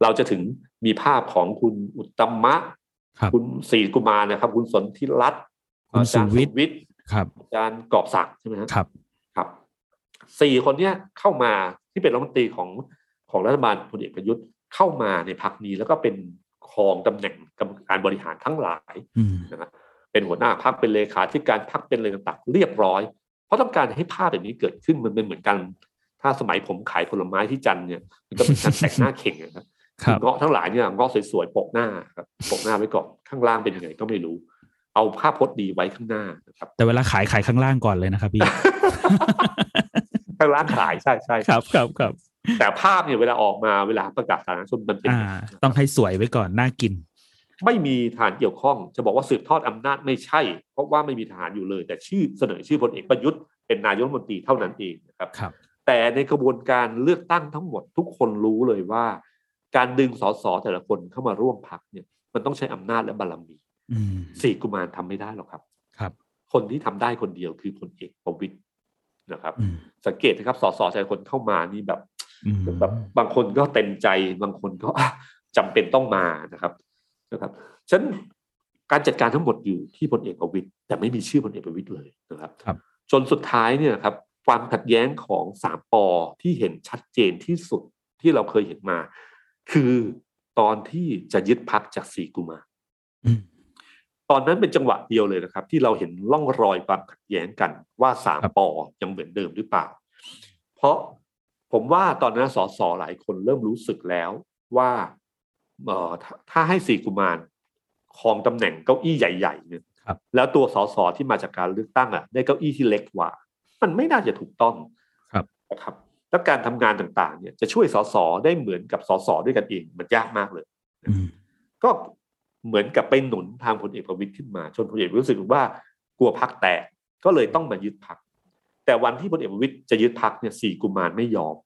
S2: เราจะถึงมีภาพของคุณอุตตมะ
S3: ครับ
S2: คุณศรีกุมารนะครับ คุณสนธิรัตน์
S3: คุณ
S2: อาจารย์
S3: สุวิทย์
S2: วิทย์
S3: ครับ
S2: อาจารย์กอบศักดิ์ใช่ไหมฮะ
S3: ครับ
S2: ครับสี่คนเนี้ยเข้ามาที่เป็นรัฐมนตรีของของรัฐบาลพลเอกประยุทธ์เข้ามาในพักนี้แล้วก็เป็นครองตำแหน่งกรรมการบริหารทั้งหลาย
S3: อืม
S2: นะครับเป็นหัวหน้าพักเป็นเลขาธิการพักเป็นอะไรต่างๆเรียบร้อย เพราะต้องการให้ภาพแบบนี้เกิดขึ้นมันเป็นเหมือนกัน ถ้าสมัยผมขายผลไม้ที่จันทร์เนี่ยมันก็เป็นการแต่งหน้าเข่งนะครับ
S3: ครับ
S2: เงาะทั้งหลายเนี่ยเงาะสวยๆโปกหน้าครับโปกหน้าไว้ก่อนข้างล่างเป็นยังไงก็ไม่รู้ เอาภาพพจน์ดีไว้ข้างหน้านะครับ
S3: แต่เวลาขายขายข้างล่างก่อนเลยนะครับพี่
S2: ข้างล่างขายใช่ใช่
S3: ครับครับครับ
S2: แต่ภาพเนี่ยเวลาออกมาเวลาประกาศสาธารณชนมันเป็น
S3: อ่าต้องให้สวยไว้ก่อนน่ากิน
S2: ไม่มีทหารเกี่ยวข้อง จะบอกว่าสืบทอดอำนาจไม่ใช่ เพราะว่าไม่มีทหารอยู่เลย แต่ชื่อเสนอชื่อพลเอกประยุทธ์เป็นนายกรัฐมนตรีเท่านั้นเองนะครับ
S3: ครับ
S2: แต่ในกระบวนการเลือกตั้งทั้งหมดทุกคนรู้เลยว่า การดึงสสแต่ละคนเข้ามาร่วมพักเนี่ย มันต้องใช้อำนาจและบารมี
S3: อืม
S2: สี่กุมารทำไม่ได้หรอกครับ
S3: ครับ
S2: คนที่ทำได้คนเดียวคือพลเอกประวิตยนะครับ
S3: อืม
S2: สังเกตนะครับสสแต่ละคนเข้ามานี่แบบ
S3: อืม
S2: แบบบางคนก็เต็มใจบางคนก็อะจำเป็นต้องมานะครับนะครับฉะนันการจัดการทั้งหมดอยู่ที่พลเอกประวิตยแต่ไม่มีชื่อพลเอกประวิตยเลยนะครับ
S3: ครับ
S2: จนสุดท้ายเนี่ยครับ ความขัดแย้งของสามปอที่เห็นชัดเจนที่สุดที่เราเคยเห็นมา คือตอนที่จะยึดพักจากสีกุมาร
S3: อืม
S2: ตอนนั้นเป็นจังหวะเดียวเลยนะครับ ที่เราเห็นร่องรอยความขัดแย้งกันว่าสาม
S3: ครับ
S2: ปอยังเหมือนเดิมหรือเปล่า เพราะผมว่าตอนนั้นสสหลายคนเริ่มรู้สึกแล้วว่าเอ่อถ้าถ้าให้สี่กุมารครองตำแหน่งเก้าอี้ใหญ่ๆเนี่ย
S3: ครับ
S2: แล้วตัวสสที่มาจากการเลือกตั้งอะได้เก้าอี้ที่เล็กกว่า มันไม่น่าจะถูกต้อง
S3: ครับ
S2: นะครับแล้วการทำงานต่างๆ เนี่ยจะช่วยสสได้เหมือนกับสสด้วยกันเองมันยากมากเลย
S3: อืม
S2: ก็ เหมือนกับไปหนุนทางพลเอกประวิตยขึ้นมาจนพลเอกประวิตยรู้สึกว่ากลัวพักแตกก็เลยต้องมายึดพัก แต่วันที่พลเอกประวิตยจะยึดพักเนี่ยสี่กุมารไม่ยอม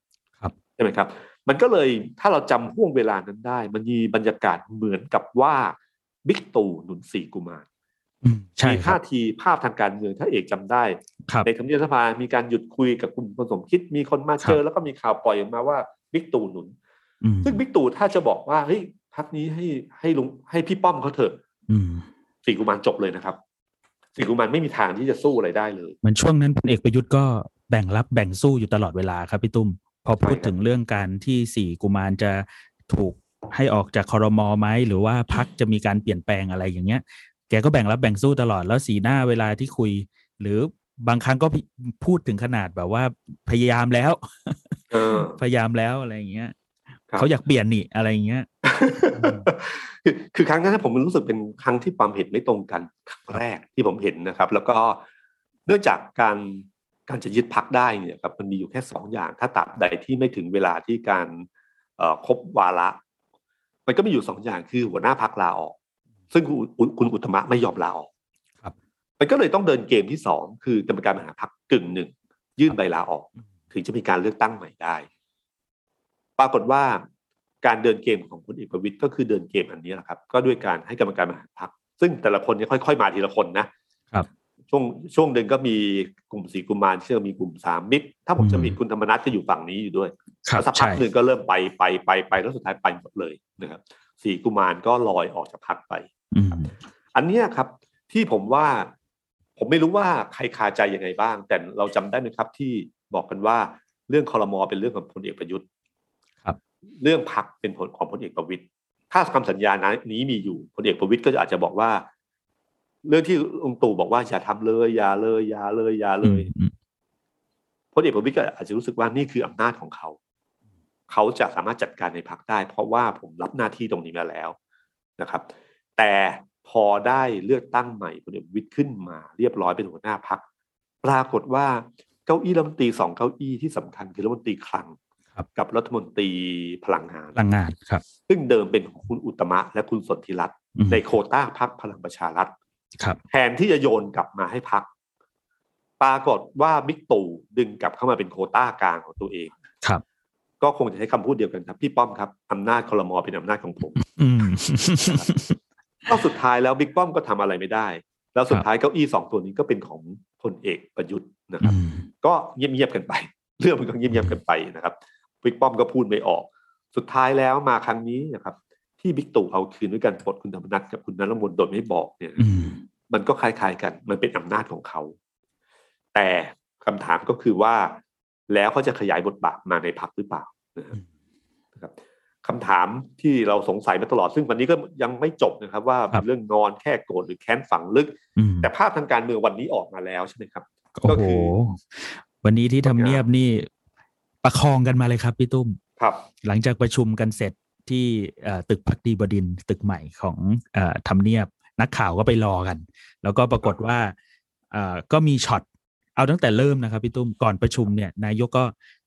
S3: ครับ
S2: ใช่ไหมครับ มันก็เลยถ้าเราจำห่วงเวลานั้นได้ มันมีบรรยากาศเหมือนกับว่าบิ๊กตู่หนุนสี่กุมาร
S3: อืมใช่
S2: มี
S3: ครั
S2: ท่า
S3: บ
S2: ทีภาพทางการเมืองถ้าเอกจำได้
S3: ครับ
S2: ในทำเนียบสภามีการหยุดคุยกับคุณผสมคิดมีคนมาเจอ
S3: ครับ
S2: แล้วก็มีข่าวปล่อยออกมาว่าบิ๊กตู่หนุน
S3: อืม
S2: ซึ่งบิ๊กตู่ถ้าจะบอกว่าเฮ้ย พักนี้ให้ให้ลุงให้พี่ป้อมเขาเถอะ
S3: อืม
S2: สี่กุมารจบเลยนะครับสี่กุมารไม่มีทางที่จะสู้อะไรได้เลย
S3: เหมือนช่วงนั้นพลเอกประยุทธ์ก็แบ่งรับแบ่งสู้อยู่ตลอดเวลาครับพี่ตุ้ม พอพูด
S2: ใช่ครับ
S3: ถึงเรื่องการที่สี่กุมารจะถูกให้ออกจากคอรมอไหมหรือว่าพักจะมีการเปลี่ยนแปลงอะไรอย่างเงี้ย แกก็แบ่งรับแบ่งสู้ตลอดแล้วสีหน้าเวลาที่คุย หรือบางครั้งก็พูดถึงขนาดแบบว่าพยายามแล้ว
S2: เออ
S3: พยายามแล้วอะไรอย่างเงี้ย
S2: ครับ
S3: เขาอยากเปลี่ยนนี่อะไรอย่างเงี้ย
S2: คือคือครั้งนั้นผมรู้สึกเป็นครั้งที่ความเห็นไม่ตรงกันครั้งแรกที่ผมเห็นนะครับ แล้วก็เนื่องจากการการจะยึดพักได้เนี่ยครับมันมีอยู่แค่สองอย่าง ถ้าตราบใดที่ไม่ถึงเวลาที่การเอ่อครบวาระ มันก็มีอยู่สองอย่างคือหัวหน้าพักลาออก ซึ่งคุณอุคุณอุตตมะไม่ยอมลาออก
S3: ครับ
S2: มันก็เลยต้องเดินเกมที่สองคือกรรมการบริหารพักกึ่งหนึ่งยื่นใบลาออก ถึงจะมีการเลือกตั้งใหม่ได้ ปรากฏว่า การเดินเกมของพลเอกประวิตยก็คือเดินเกมอันนี้แหละครับ ก็ด้วยการให้กรรมการบริหารพักซึ่งแต่ละคนเนี่ยค่อย ๆ มาทีละคนนะครับ ช่วงช่วงหนึ่งก็มีกลุ่มสีกุมารเชื่อมีกลุ่มสามมิตร ถ้าผมจะผิดคุณธรรมนัฐก็อยู่ฝั่งนี้อยู่ด้วย
S3: ครับ
S2: แล้วสักพัก
S3: ใช่
S2: หนึ่งก็เริ่มไปไปไปไปแล้วสุดท้ายไปหมดเลยนะครับ สีกุมารก็ลอยออกจากพักไป
S3: อืม
S2: อันเนี้ยครับ ที่ผมว่าผมไม่รู้ว่าใครคาใจยังไงบ้าง แต่เราจำได้ไหมครับที่บอกกันว่าเรื่องคอรมอเป็นเรื่องของพลเอกประยุทธ์
S3: ครับ
S2: เรื่องพักเป็นผลของพลเอกประวิตยถ้าคำสัญญานี้มีอยู่พลเอกประวิตยก็จะอาจจะบอกว่า เรื่องที่ลุงตู่บอกว่าอย่าทำเลยอย่าเลยอย่าเลยอย่าเลย
S3: อืม
S2: พลเอกประวิตยก็อาจจะรู้สึกว่านี่คืออำนาจของเขา เขาจะสามารถจัดการในพักได้ เพราะว่าผมรับหน้าที่ตรงนี้มาแล้วนะครับ แต่พอได้เลือกตั้งใหม่พลเอกประวิตยขึ้นมาเรียบร้อยเป็นหัวหน้าพักปรากฏว่าเก้าอี้รัฐมนตรีสองเก้าอี้ที่สำคัญคือรัฐมนตรีคลัง
S3: ครับ
S2: กับรัฐมนตรีพลังงาน
S3: พลังงานครับ
S2: ซึ่งเดิมเป็นของคุณอุตตมะ และคุณสนธิรัตน์
S3: อืม
S2: ในโควต้าพักพลังประชารัฐ
S3: ครับ
S2: แทนที่จะโยนกลับมาให้พักปรากฏว่าบิ๊กตู่ดึงกลับเข้ามาเป็นโควต้ากลางของตัวเอง
S3: ครับ
S2: ก็คงจะใช้คำพูดเดียวกันครับ พี่ป้อมครับอำนาจคลมอเป็นอำนาจของผม
S3: อืม
S2: ก็สุดท้ายแล้วบิ๊กป้อมก็ทำอะไรไม่ได้ แล้วสุดท้ายเก้าอี้สองตัวนี้ก็เป็นของพลเอกประยุทธ์นะครับ
S3: อืม
S2: ก็เงียบๆกันไป เรื่องมันก็เงียบๆกันไปนะครับ บิ๊กป้อมก็พูดไม่ออก สุดท้ายแล้วมาครั้งนี้นะครับที่บิ๊กตู่เอาคืนด้วยการปลดคุณธรรมนัฐกับคุณนรมนโดยไม่บอกเนี่ย
S3: อืม
S2: มันก็คล้ายๆกัน มันเป็นอำนาจของเขา แต่คำถามก็คือว่าแล้วเขาจะขยายบทบาทมาในพักหรือเปล่านะครับคำถามที่เราสงสัยมาตลอดซึ่งวันนี้ก็ยังไม่จบนะครับ ว่า
S3: ครับ
S2: เรื่องนอนแค่โกรธหรือแค้นฝังลึก
S3: อืม
S2: แต่ภาพทางการเมืองวันนี้ออกมาแล้วใช่ไหมครับ
S3: โอ้
S2: ก็
S3: โห
S2: คือ
S3: วันนี้ที่ทำเนียบนี่ ประคองกันมาเลยครับพี่ตุ้ม
S2: ครับ
S3: หลังจากประชุมกันเสร็จที่เอ่อตึกพักดีบดินทร์ตึกใหม่ของเอ่อทำเนียบนักข่าวก็ไปรอกัน แล้วก็ปรากฏว่าเอ่อก็มีช็อตเอาตั้งแต่เริ่มนะครับพี่ตุ้มก่อนประชุมเนี่ยนายกก็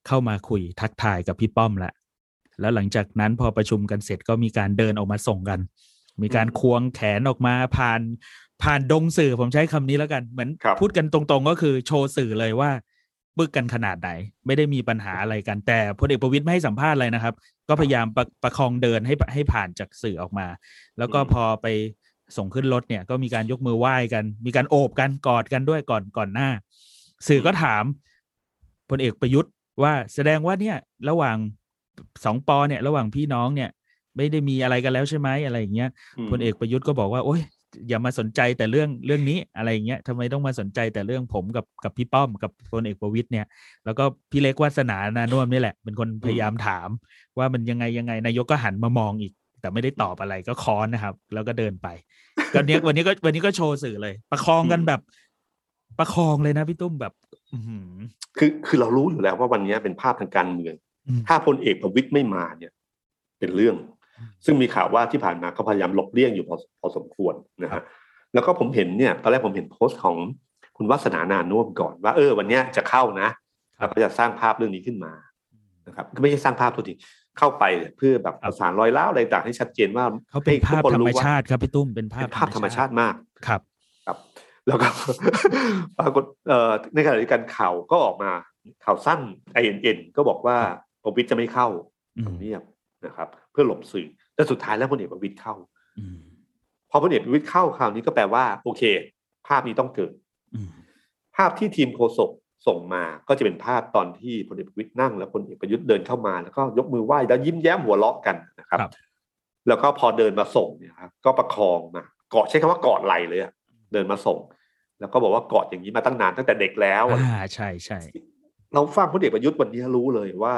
S3: เข้ามาคุยทักทายกับพี่ป้อมแล้วแล้วหลังจากนั้นพอประชุมกันเสร็จก็มีการเดินออกมาส่งกัน มีการควงแขนออกมาผ่านผ่านดงสื่อผมใช้คำนี้แล้วกันเหมือน
S2: ครับ
S3: พูดกันตรงๆ ก็คือโชว์สื่อเลยว่า ปึกกันขนาดไหน ไม่ได้มีปัญหาอะไรกัน แต่พลเอกประวิตยไม่ให้สัมภาษณ์อะไรนะครับ ก็พยายามประประคองเดินให้ให้ผ่านจากสื่อออกมา แล้วก็พอไปส่งขึ้นรถเนี่ย ก็มีการยกมือไหว้กัน มีการโอบกันกอดกันด้วยก่อนก่อนหน้า สื่อก็ถามพลเอกประยุทธ์ว่าแสดงว่าเนี่ยระหว่างสองปอเนี่ย ระหว่างพี่น้องเนี่ย ไม่ได้มีอะไรกันแล้วใช่ไหมอะไรอย่างเงี้ย
S2: ม
S3: พลเอกประยุทธ์ก็บอกว่าโอ๊ย อย่ามาสนใจแต่เรื่องเรื่องนี้อะไรอย่างเงี้ยทำไมต้องมาสนใจแต่เรื่องผมกับกับพี่ป้อมกับพลเอกประวิตยเนี่ย แล้วก็พี่เล็กวาสนานานุ่วมนี่แหละ เป็นคนพยายามถาม ว่ามันยังไงยังไงนายกก็หันมามองอีก แต่ไม่ได้ตอบอะไรก็ค้อนนะครับ แล้วก็เดินไปก็เนี้ยวันนี้ก็วันนี้ก็โชว์สื่อเลย ประคองกันแบบ ประคองเลยนะพี่ตุ้มแบบอือหือ
S2: คือคือเรารู้อยู่แล้วว่าวันนี้เป็นภาพทางการเมือง
S3: อืม
S2: ถ้าพลเอกประวิตยไม่มาเนี่ย เป็นเรื่อง
S3: อืม
S2: ซึ่งมีข่าวว่าที่ผ่านมาเขาพยายามหลบเลี่ยงอยู่พอพอสมควรนะ
S3: ครั
S2: ฮะ
S3: บ
S2: แล้วก็ผมเห็นเนี่ยตอนแรกผมเห็นโพสต์ของคุณวัฒนานานุ่วมก่อนว่าเออวันเนี้ยจะเข้านะแล้วก็จะสร้างภาพเรื่องนี้ขึ้นมานะครับก็ไม่ใช่สร้างภาพตัวจริงเข้าไปเพื่อแบบประสานรอยเล้าวอะไรต่างให้ชัดเจนว่า
S3: เขาเป็น
S2: ให้
S3: ภาพ
S2: ทุกคน
S3: ธรรม
S2: ว่
S3: ชาติครับพี่ตุ้มเป็นภาพ
S2: เป็นภาพธรรมชาติมาก
S3: ครับ
S2: ครับ แล้วก็ปรากฏเอ่อในขณะเดียวกันข่าวก็ออกมาข่าวสั้น INN ก็บอกว่าประวิตยจะไม่เข้า
S3: อืม
S2: ทำเนียบ นะครับ เพื่อหลบสื่อแต่สุดท้ายแล้วพลเอกประวิตยเข้า
S3: อืม
S2: พอพลเอกประวิตยเข้าคราวนี้ก็แปลว่า โอเค ภาพนี้ต้องเกิด
S3: อืม
S2: ภาพที่ทีมโฆษกส่งมาก็จะเป็นภาพตอนที่พลเอกประวิตยนั่ง แล้วพลเอกประยุทธ์เดินเข้ามาแล้วก็ยกมือไหว้แล้วยิ้มแย้มหัวเราะกันนะครับ
S3: ครับ
S2: แล้วก็พอเดินมาส่งเนี่ยครับก็ประคองมาเกาะใช้คำว่ากอดไหลเลยอะเดินมาส่ง แล้วก็บอกว่ากอดอย่างนี้มาตั้งนานตั้งแต่เด็กแล้วอะไร
S3: อ่าใช่ใช่
S2: เราฟังพลเอกประยุทธ์วันนี้รู้เลยว่า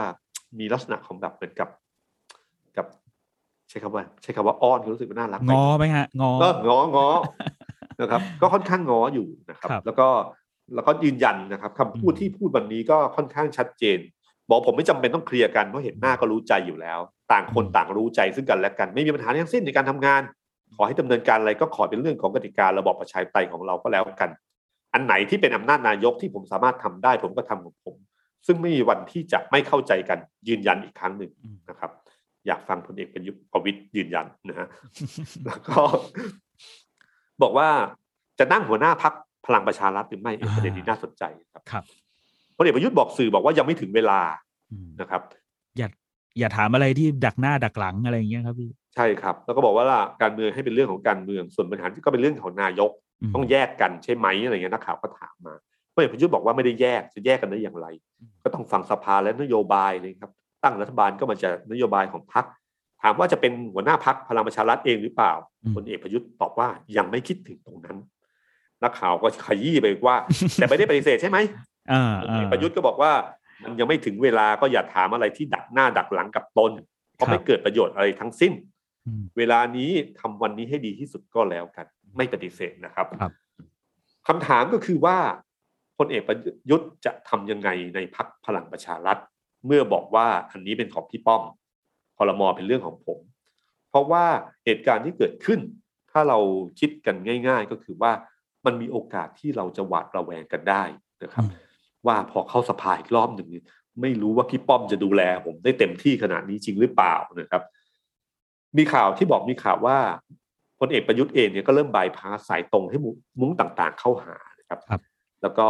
S2: มีลักษณะของแบบเหมือนกับ กับ ใช้คำว่า ใช้คำว่าอ้อนรู้สึกว่าน่ารัก
S3: งอไหมฮะงอ
S2: ก็งองอนะครับ ก็ค่อนข้างงออยู่นะครับ
S3: ครับ
S2: แล้วก็แล้วก็ยืนยันนะครับคำพูด
S3: อืม
S2: ที่พูดวันนี้ก็ค่อนข้างชัดเจน บอกผมไม่จำเป็นต้องเคลียร์กันเพราะเห็นหน้าก็รู้ใจอยู่แล้ว ต่างคนต่างรู้ใจซึ่งกันและกัน ไม่มีปัญหาทั้งสิ้นในการทำงาน ขอให้ดำเนินการอะไรก็ขอเป็นเรื่องของกติการะบอบประชาธิปไตยของเราก็แล้วกัน อันไหนที่เป็นอำนาจนายกที่ผมสามารถทำได้ ผมก็ทำของผม ซึ่งไม่มีวันที่จะไม่เข้าใจกันยืนยันอีกครั้งหนึ่ง
S3: อืม
S2: นะครับ อยากฟังพลเอกประยุทธ์ประวิตยยืนยันนะฮะแล้วก็ บอกว่าจะนั่งหัวหน้าพักพลังประชารัฐหรือไม่เออประเด็นนี้น่าสนใจครับ
S3: ครับ
S2: พลเอกประยุทธ์บอกสื่อบอกว่ายังไม่ถึงเวลา
S3: อืม
S2: นะครับ
S3: อย่าอย่าถามอะไรที่ดักหน้าดักหลังอะไรอย่างเงี้ยครับพี่
S2: ใช่ครับ แล้วก็บอกว่าการเมืองให้เป็นเรื่องของการเมืองส่วนบริหารก็เป็นเรื่องของนายก
S3: ม
S2: ต้องแยกกันใช่ไหมอะไรเงี้ยนักข่าวก็ถามมาพลเอกประยุทธ์บอกว่าไม่ได้แยกจะแยกกันได้อย่างไร
S3: อืม
S2: ก็ต้องฟังสภาและนโยบายเลยครับ ตั้งรัฐบาลก็มาจากนโยบายของพรรคถามว่าจะเป็นหัวหน้าพักพลังประชารัฐเองหรือเปล่า
S3: อืม
S2: พลเอกประยุทธ์ตอบว่ายังไม่คิดถึงตรงนั้น นักข่าวก็ขยี้ไปว่า แต่ไม่ได้ปฏิเสธใช่ไหม
S3: อ่า
S2: พล
S3: อ่า
S2: เอกประยุทธ์ก็บอกว่า มันยังไม่ถึงเวลาก็อย่าถามอะไรที่ดักหน้าดักหลังกับตนเพราะ
S3: ครับ
S2: ไม่เกิดประโยชน์อะไรทั้งสิ้น
S3: อืม
S2: เวลานี้ทำวันนี้ให้ดีที่สุดก็แล้วกัน ไม่ปฏิเสธนะครับ
S3: ครับ
S2: คำถามก็คือว่าพลเอกประยุทธ์จะทำยังไงในพักพลังประชารัฐ เมื่อบอกว่าอันนี้เป็นของพี่ป้อมคอรมอเป็นเรื่องของผม เพราะว่าเหตุการณ์ที่เกิดขึ้น ถ้าเราคิดกันง่าย ๆ ก็คือว่ามันมีโอกาสที่เราจะหวาดระแวงกันได้นะครับ ว่าพอเข้าสภาอีกรอบหนึ่งไม่รู้ว่าพี่ป้อมจะดูแล ผมได้เต็มที่ขนาดนี้จริงหรือเปล่านะครับ มีข่าวที่บอกมีข่าวว่าพลเอกประยุทธ์เองเนี่ยก็เริ่มบายพาสายตรงให้มุ้งต่างๆ เข้าหานะครับ
S3: รบ
S2: แล้วก็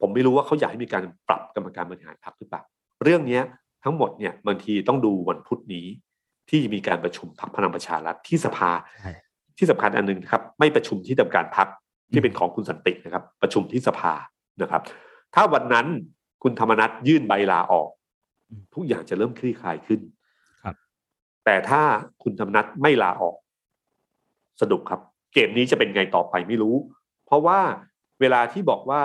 S2: ผมไม่รู้ว่าเขาอยากให้มีการปรับกรรมการบริหารพรรคหรือเปล่าเรื่องเนี้ยทั้งหมดเนี่ยบางทีต้องดูวันพุธนี้ ที่มีการประชุมพรรคพลังประชารัฐที่สภาที่สำคัญอันหนึ่งครับ ไม่ประชุมที่ทำการพักที่เป็นของคุณสันตินะครับ ประชุมที่สภานะครับ ถ้าวันนั้นคุณธรรมนัฐยื่นใบลาออก ทุกอย่างจะเริ่มคลี่คลายขึ้น
S3: ครับ
S2: แต่ถ้าคุณธรรมนัฐไม่ลาออก สนุกครับ เกมนี้จะเป็นไงต่อไปไม่รู้ เพราะว่าเวลาที่บอกว่า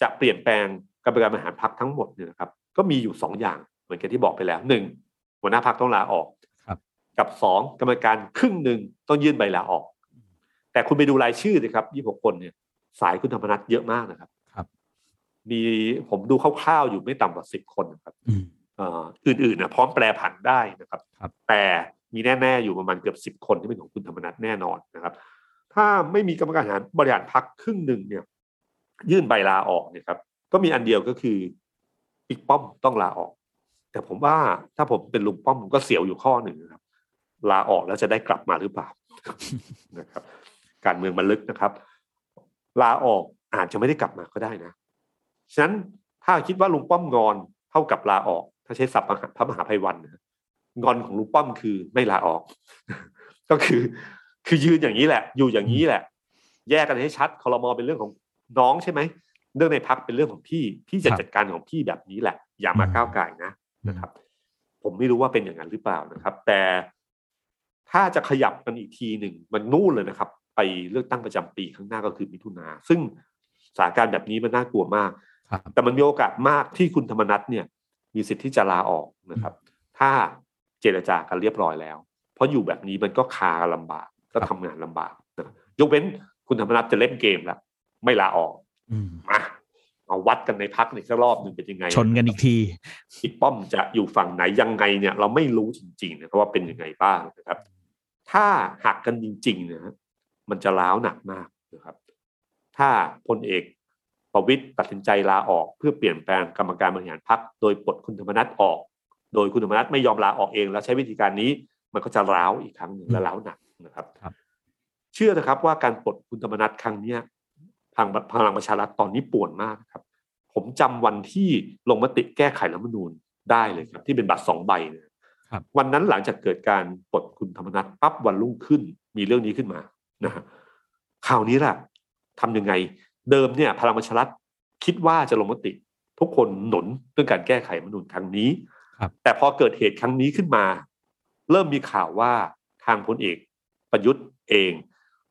S2: จะเปลี่ยนแปลงกรรมการบริหารพรรคทั้งหมดเนี่ยนะครับ ก็มีอยู่สองอย่างเหมือนกันที่บอกไปแล้วหนึ่งหัวหน้าพรรคต้องลาออกกับสองกรรมการครึ่งหนึ่งต้องยื่นใบลาออก แต่คุณไปดูรายชื่อสิครับยี่หกคนเนี่ย สายคุณธรรมนัฐเยอะมากนะครับ
S3: ครับ
S2: มีผมดูคร่าวๆอยู่ไม่ต่ำกว่าสิบคนนะครับอื่นๆนะพร้อมแปลผันได้นะครับ
S3: รบ
S2: แต่มีแน่ๆอยู่ประมาณเกือบสิบคนที่เป็นของคุณธรรมนัฐแน่นอนนะครับ ถ้าไม่มีกรรมการบริหารพักครึ่งหนึ่งเนี่ย ยื่นใบลาออกเนี่ยครับ ก็มีอันเดียวก็คืออีกป้อมต้องลาออก แต่ผมว่าถ้าผมเป็นลุงป้อมผมก็เสียวอยู่ข้อหนึ่งครับ ลาออกแล้วจะได้กลับมาหรือเปล่านะครับ การเมืองมันลึกนะครับ ลาออกอาจจะไม่ได้กลับมาก็ได้นะฉะนั้นถ้าคิดว่าลุงป้อมงอนเท่ากับลาออก ถ้าใช้ศัพท์พระมหาภัยวันนะงอนของลุงป้อมคือไม่ลาออก ก็คือ คือยืนอย่างนี้แหละ อยู่อย่างนี้แหละ แยกกันให้ชัดคอรมอเป็นเรื่องของ น้องใช่ไหมเรื่องในพักเป็นเรื่องของพี่พี่จะจัดการของพี่แบบนี้แหละ อย่ามาก้าวไก่นะนะครับ ผมไม่รู้ว่าเป็นอย่างนั้นหรือเปล่านะครับ แต่ถ้าจะขยับกันอีกทีหนึ่งมันนู่นเลยนะครับ ไปเลือกตั้งประจำปีข้างหน้าก็คือมิถุนาซึ่งสถานการณ์แบบนี้มันน่ากลัวมาก แต่มันมีโอกาสมากที่คุณธรรมนัฐเนี่ย มีสิทธิ์ที่จะลาออกนะครับ ถ้าเจรจากันเรียบร้อยแล้ว เพราะอยู่แบบนี้มันก็คาลำบากก็ทำงานลำบากนะยกเว้นคุณธรรมนัฐจะเล่นเกมแล้ว ไม่ลาออกมาเอาวัดกันในพักอีกสักรอบหนึ่งเป็นยังไง
S3: ชนกันอีกที
S2: อีกป้อมจะอยู่ฝั่งไหนยังไงเนี่ย เราไม่รู้จริงๆนะครับว่าเป็นยังไงบ้างนะครับ ถ้าหักกันจริงๆนะมันจะล้าวหนักมากนะครับ ถ้าพลเอกประวิตยตัดสินใจลาออกเพื่อเปลี่ยนแปลงกรรมการบริหารพักโดยปลดคุณธรรมนัฐออก โดยคุณธรรมนัฐไม่ยอมลาออกเอง แล้วใช้วิธีการนี้ มันก็จะร้าวอีกครั้งหนึ่งและร้าวหนักนะครับ เชื่อนะครับว่าการปลดคุณธรรมนัฐครั้งเนี้ย ทางพลังประชารัฐตอนนี้ป่วนมากครับ ผมจำวันที่ลงมติแก้ไขรัฐมนูญได้เลยครับ ที่เป็นบัตรสองใบเยวันนั้นหลังจากเกิดการปลดคุณธรรมนัฐปั๊บวันรุ่งขึ้น มีเรื่องนี้ขึ้นมานะฮะข่าวนี้แหละทำยังไง เดิมเนี่ย พลังประชารัฐคิดว่าจะลงมติ ทุกคนหนุนเรื่องการแก้ไขรัฐมนูญครั้งนี้แต่พอเกิดเหตุครั้งนี้ขึ้นมา เริ่มมีข่าวว่าทางพลเอกประยุทธ์เอง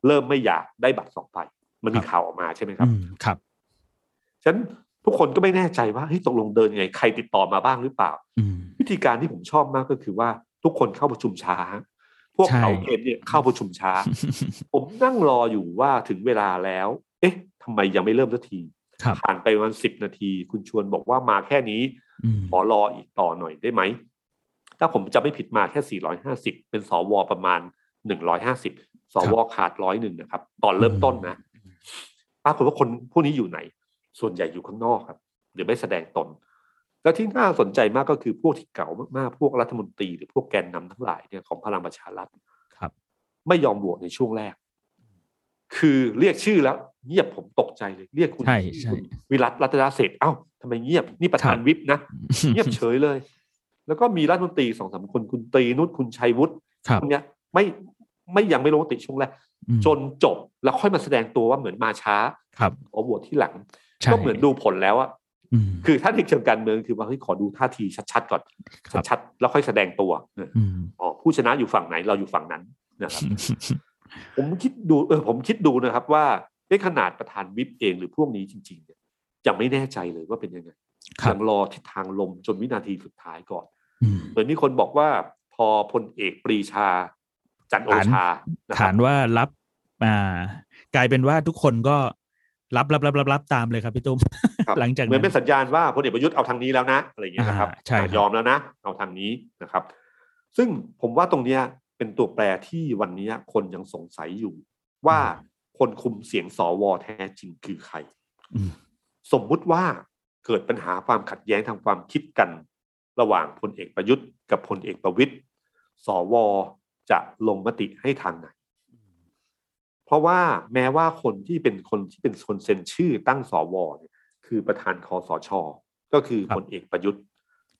S2: เริ่มไม่อยากได้บัตรสองใบ มันมีข่าวออกมาใช่ไหมครับ
S3: ครับ
S2: ฉะนั้นทุกคนก็ไม่แน่ใจว่าเฮ้ยตกลงเดินยังไงใครติดต่อมาบ้างหรือเปล่า วิธีการที่ผมชอบมากก็คือว่าทุกคนเข้าประชุมช้า พวกเขาเองเนี่ยเข้าประชุมช้า ผมนั่งรออยู่ว่าถึงเวลาแล้ว เอ๊ะทำไมยังไม่เริ่มสักทีผ่านไปวันสิบนาที คุณชวนบอกว่ามาแค่นี้ขอรออีกต่อหน่อยได้ไหมถ้าผมจะไม่ผิดมาแค่ 450 เป็นสวประมาณ 150 สวขาดร้อยหนึ่งนะครับ ตอนเริ่มต้นนะ ปรากฏว่าคนพวกนี้อยู่ไหน ส่วนใหญ่อยู่ข้างนอกครับ หรือไม่แสดงตน แล้วที่น่าสนใจมากก็คือพวกที่เก่ามากๆพวกรัฐมนตรีหรือพวกแกนนำทั้งหลายเนี่ยของพลังประชารัฐ
S3: ครับ
S2: ไม่ยอมบวกในช่วงแรก คือเรียกชื่อแล้ว เงียบผมตกใจเลย เรียกคุณวิรัตรัตนเศษเอ้าทำไมเงียบนี่ประธานวิปนะเงียบเฉยเลย แล้วก็มีรัฐมนตรีสองสามคนคุณตรีนุชคุณชัยวุฒิพวกนี้ไม่ ไม่ยังไม่ลงมติช่วงแรกจนจบแล้วค่อยมาแสดงตัวว่าเหมือนมาช้า
S3: ครับ
S2: ขอโหวตที่หลัง ก็เหมือนดูผลแล้วอะคือถ้าในเชิงการเมืองคือว่าเฮ้ยขอดูท่าทีชัดๆก่อนชัดๆแล้วค่อยแสดงตัวอ๋อผู้ชนะอยู่ฝั่งไหนเราอยู่ฝั่งนั้นนะครับผมคิดดูเออผมคิดดูนะครับ ว่าในขนาดประธานวิปเองหรือพวกนี้จริง ๆ เนี่ยยังไม่แน่ใจเลยว่าเป็นยังไงยังรอทิศทางลมจนวินาทีสุดท้ายก่อนเหมือนมีคนบอกว่าพอพลเอกปรีชา จันโอชา
S3: ขานว่ารับอ่ากลายเป็นว่าทุกคนก็รับรับรับรับรับตามเลยครับพี่ตุ้ม
S2: ครับ
S3: หลังจาก
S2: เหมือน
S3: นั้
S2: เป็นนสัญญาณว่าพลเอกประยุทธ์เอาทางนี้แล้วนะอะไรอย่างเงี้ยนะครับ
S3: อ่าใช่ครับ
S2: อ่ายอมแล้วนะ เอาทางนี้นะครับ ซึ่งผมว่าตรงเนี้ยเป็นตัวแปรที่วันเนี้ยคนยังสงสัยอยู่ ว่าคนคุมเสียงสวแท้จริงคือใคร
S3: อืม
S2: สมมุติว่าเกิดปัญหาความขัดแย้งทางความคิดกัน ระหว่างพลเอกประยุทธ์กับพลเอกประวิตยสว จะลงมติให้ทางไหน เพราะว่าแม้ว่าคนที่เป็นคนที่เป็นคนเซ็นชื่อตั้งสวเนี่ยคือประธานคอสช ก็คือ
S3: ครับ
S2: พลเอกประยุทธ์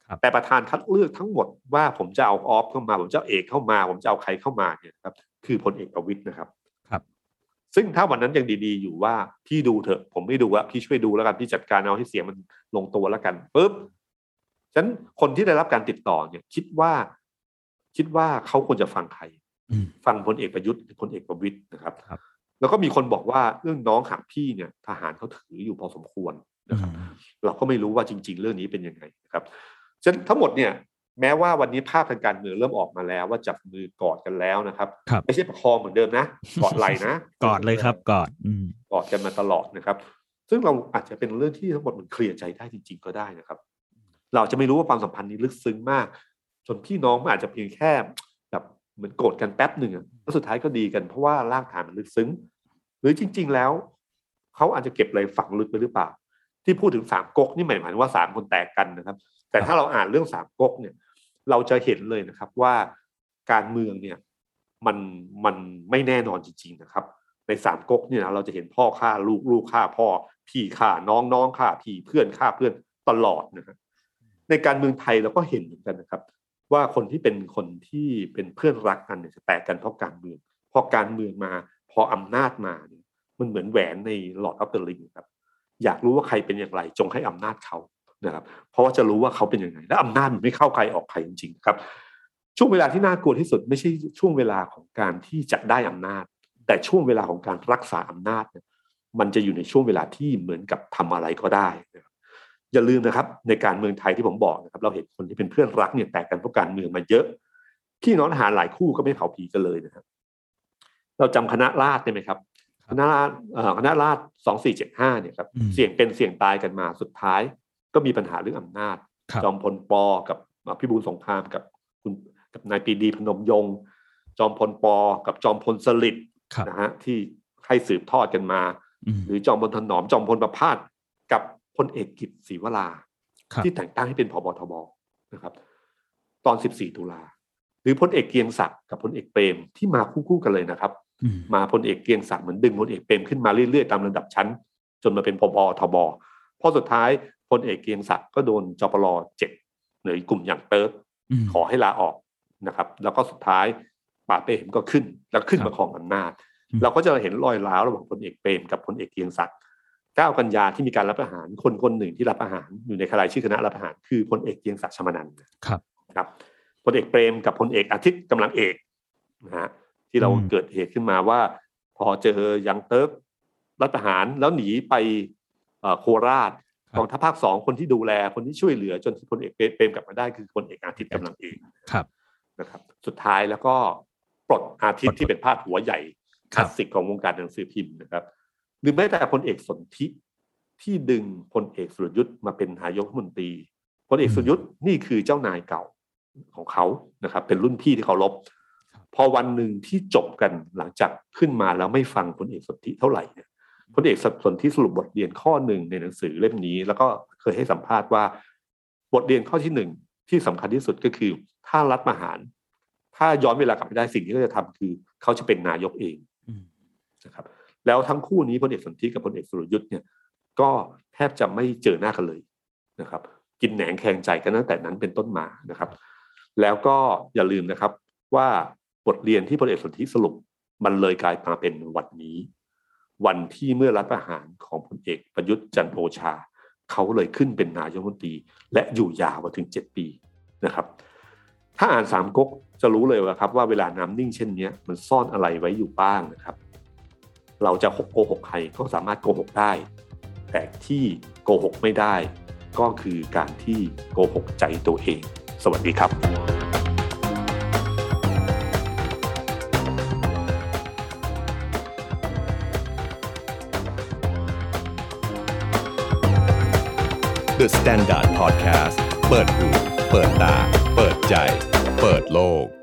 S3: ครับ
S2: แต่ประธานคัดเลือกทั้งหมดว่าผมจะเอาออฟเข้ามา ผมจะเอาเอกเข้ามา ผมจะเอาใครเข้ามาเนี่ยนะครับ คือพลเอกประวิตยนะครับ
S3: ครับ
S2: ซึ่งถ้าวันนั้นยังดีๆ อยู่ว่าพี่ดูเถอะ ผมไม่ดูอะพี่ช่วยดูแล้วกันพี่จัดการเอาให้เสียงมันลงตัวแล้วกันปุ๊บฉะนั้นคนที่ได้รับการติดต่อเนี่ย คิดว่า คิดว่าเขาควรจะฟังใคร
S3: อืม
S2: ฟังพลเอกประยุทธ์หรือพลเอกประวิตยนะครับ
S3: ครับ
S2: แล้วก็มีคนบอกว่าเรื่องน้องหักพี่เนี่ยทหารเขาถืออยู่พอสมควร
S3: อื
S2: นะครับ
S3: ม
S2: เราก็ไม่รู้ว่าจริง ๆ เรื่องนี้เป็นยังไงนะครับฉะนั้นทั้งหมดเนี่ยแม้ว่าวันนี้ภาพทางการเมืองเริ่มออกมาแล้วว่าจับมือกอดกันแล้วนะครับ
S3: ครับ
S2: ไม่ใช่ประคองเหมือนเดิมนะกอดไหลนะ
S3: กอดเลยครับกอดอืม
S2: กอดกันมาตลอดนะครับ ซึ่งเราอาจจะเป็นเรื่องที่ทั้งหมดมันเคลียร์ใจได้จริง ๆ ก็ได้นะครับ เราจะไม่รู้ว่าความสัมพันธ์นี้ลึกซึ้งมาก จนพี่น้องมันอาจจะเพียงแค่แบบเหมือนโกรธกันแป๊บหนึ่งอะแล้วสุดท้ายก็ดีกันเพราะว่ารากฐานมันลึกซึ้ง หรือจริง ๆ แล้วเขาอาจจะเก็บอะไรฝังลึกไปหรือเปล่า ที่พูดถึงสามก๊กนี่หมายถึงว่าสามคนแตกกันนะครับ แต่ถ้าเราอ่านเรื่องสามก๊กเนี่ย เราจะเห็นเลยนะครับว่าการเมืองเนี่ยมันมันไม่แน่นอนจริง ๆนะครับ ในสามก๊กเนี่ยนะเราจะเห็นพ่อฆ่าลูกลูกฆ่าพ่อพี่ฆ่าน้องน้องฆ่าพี่เพื่อนฆ่าเพื่อนตลอดนะครับในการเมืองไทยเราก็เห็นเหมือนกันนะครับ ว่าคนที่เป็นคนที่เป็นเพื่อนรักกันเนี่ยจะแตกกันเพราะการเมืองพอการเมืองมา พออำนาจมาเนี่ยมันเหมือนแหวนในหลอดอัปเปอร์ลิงครับอยากรู้ว่าใครเป็นอย่างไร จงให้อำนาจเขานะครับ เพราะว่าจะรู้ว่าเขาเป็นยังไงและอำนาจมันไม่เข้าใครออกใครจริงๆครับ ช่วงเวลาที่น่ากลัวที่สุดไม่ใช่ช่วงเวลาของการที่จะได้อำนาจ แต่ช่วงเวลาของการรักษาอำนาจเนี่ยมันจะอยู่ในช่วงเวลาที่เหมือนกับทำอะไรก็ได้นะครับ อย่าลืมนะครับในการเมืองไทยที่ผมบอกนะครับเราเห็นคนที่เป็นเพื่อนรักเนี่ยแตกกันเพราะการเมืองมาเยอะพี่น้องทหารหลายคู่ก็ไม่เผาผีกันเลยนะครับ เราจำคณะราษฎรได้ไหมครับคณะราษฎรเอ่อคณะราษฎรสองสี่เจ็ดห้าเนี่ยครับ
S3: อืม
S2: เสี่ยงเป็นเสี่ยงตายกันมาสุดท้าย ก็มีปัญหาเรื่องอำนาจ
S3: ครับ
S2: จอมพลปอกับพิบูลสงครามกับคุณกับนายปรีดีพนมยงค์จอมพลปอกับจอมพลสฤษดิ์
S3: ครับ
S2: นะฮะที่ให้สืบทอดกันมา
S3: อืม
S2: หรือจอมพลถนอมจอมพลประพาสกับ พลเอกกิจศรีวรา
S3: ครับ
S2: ที่แต่งตั้งให้เป็นผบทบนะครับ ตอน 14 ตุลาหรือพลเอกเกรียงศักดิ์กับพลเอกเปรมที่มาคู่ๆกันเลยนะครับ
S3: อืม
S2: มาพลเอกเกรียงศักดิ์เหมือนดึงพลเอกเปรมขึ้นมาเรื่อยๆตามระดับชั้น จนมาเป็นพบทบพอสุดท้ายพลเอกเกรียงศักดิ์ก็โดนจปรเจ็ดหรือกลุ่มอย่างเติร์ก
S3: อืม
S2: ขอให้ลาออกนะครับ แล้วก็สุดท้ายป่าเปรมก็ขึ้นแล้วขึ้น
S3: ครับ
S2: มาครองอำนาจ
S3: อืม
S2: เราก็จะเห็นรอยร้าวระหว่างพลเอกเปรมกับพลเอกเกรียงศักดิ์ เก้ากันยาที่มีการรับประหารคนคนหนึ่งที่รับประหารอยู่ในรายชื่อคณะรับประหาร คือพลเอกเกรียงศักดิ์ชมานันท์
S3: ครับ
S2: ครับพลเอกเปรมกับพลเอกอาทิตย์กำลังเอกนะฮะที่เรา
S3: อืม
S2: เกิดเหตุขึ้นมาว่า พอเจอยังเติร์กรัฐประหารแล้วหนีไปเอ่อโคราชกองทัพภาคสองคนที่ดูแลคนที่ช่วยเหลือจนพลเอกเปรมกลับมาได้คือพลเอกอาทิตย์กำลังเอก
S3: ครับ
S2: นะครับ สุดท้ายแล้วก็ปลดอาทิตย์ที่เป็นพาดหัวใหญ่ค
S3: ครั
S2: ลา
S3: บ
S2: สสิกของวงการหนังสือพิมพ์นะครับ หรือแม้แต่พลเอกสนธิที่ดึงพลเอกสุรยุทธ์มาเป็นนายกรัฐมนตรีพลเอกสุรยุทธ์นี่คือเจ้านายเก่าของเขานะครับ เป็นรุ่นพี่ที่เคารพพอวันหนึ่งที่จบกันหลังจากขึ้นมาแล้วไม่ฟังพลเอกสนธิเท่าไหร่เนี่ยพลเอกสนธิสรุปบทเรียนข้อหนึ่งในหนังสือเล่มนี้ แล้วก็เคยให้สัมภาษณ์ว่า บทเรียนข้อที่หนึ่งที่สำคัญที่สุดก็คือ ถ้ารัฐประหาร ถ้าย้อนเวลากลับไปได้สิ่งที่เขาจะทำคือ เขาจะเป็นนายกเอง
S3: อืม
S2: นะครับ แล้วทั้งคู่นี้พลเอกสนธิกับพลเอกสุรยุทธ์เนี่ยก็แทบจะไม่เจอหน้ากันเลยนะครับ กินแหนงแข่งใจกันตั้งแต่นั้นเป็นต้นมานะครับ แล้วก็อย่าลืมนะครับว่าบทเรียนที่พลเอกสนธิสรุปมันเลยกลายมาเป็นวันนี้ วันที่เมื่อรัฐประหารของพลเอกประยุทธ์จันทร์โอชา เขาเลยขึ้นเป็นนายกรัฐมนตรี และอยู่ยาวมาถึงเจ็ดปีนะครับ ถ้าอ่านสามก๊กจะรู้เลยว่าครับว่าเวลาน้ำนิ่งเช่นนี้มันซ่อนอะไรไว้อยู่บ้างนะครับ เราจะโกหกใครก็สามารถโกหกได้ แต่ที่โกหกไม่ได้ ก็คือการที่โกหกใจตัวเอง สวัสดีครับ
S1: The Standard Podcast เปิดหูเปิดตา เปิดใจ เปิดโลก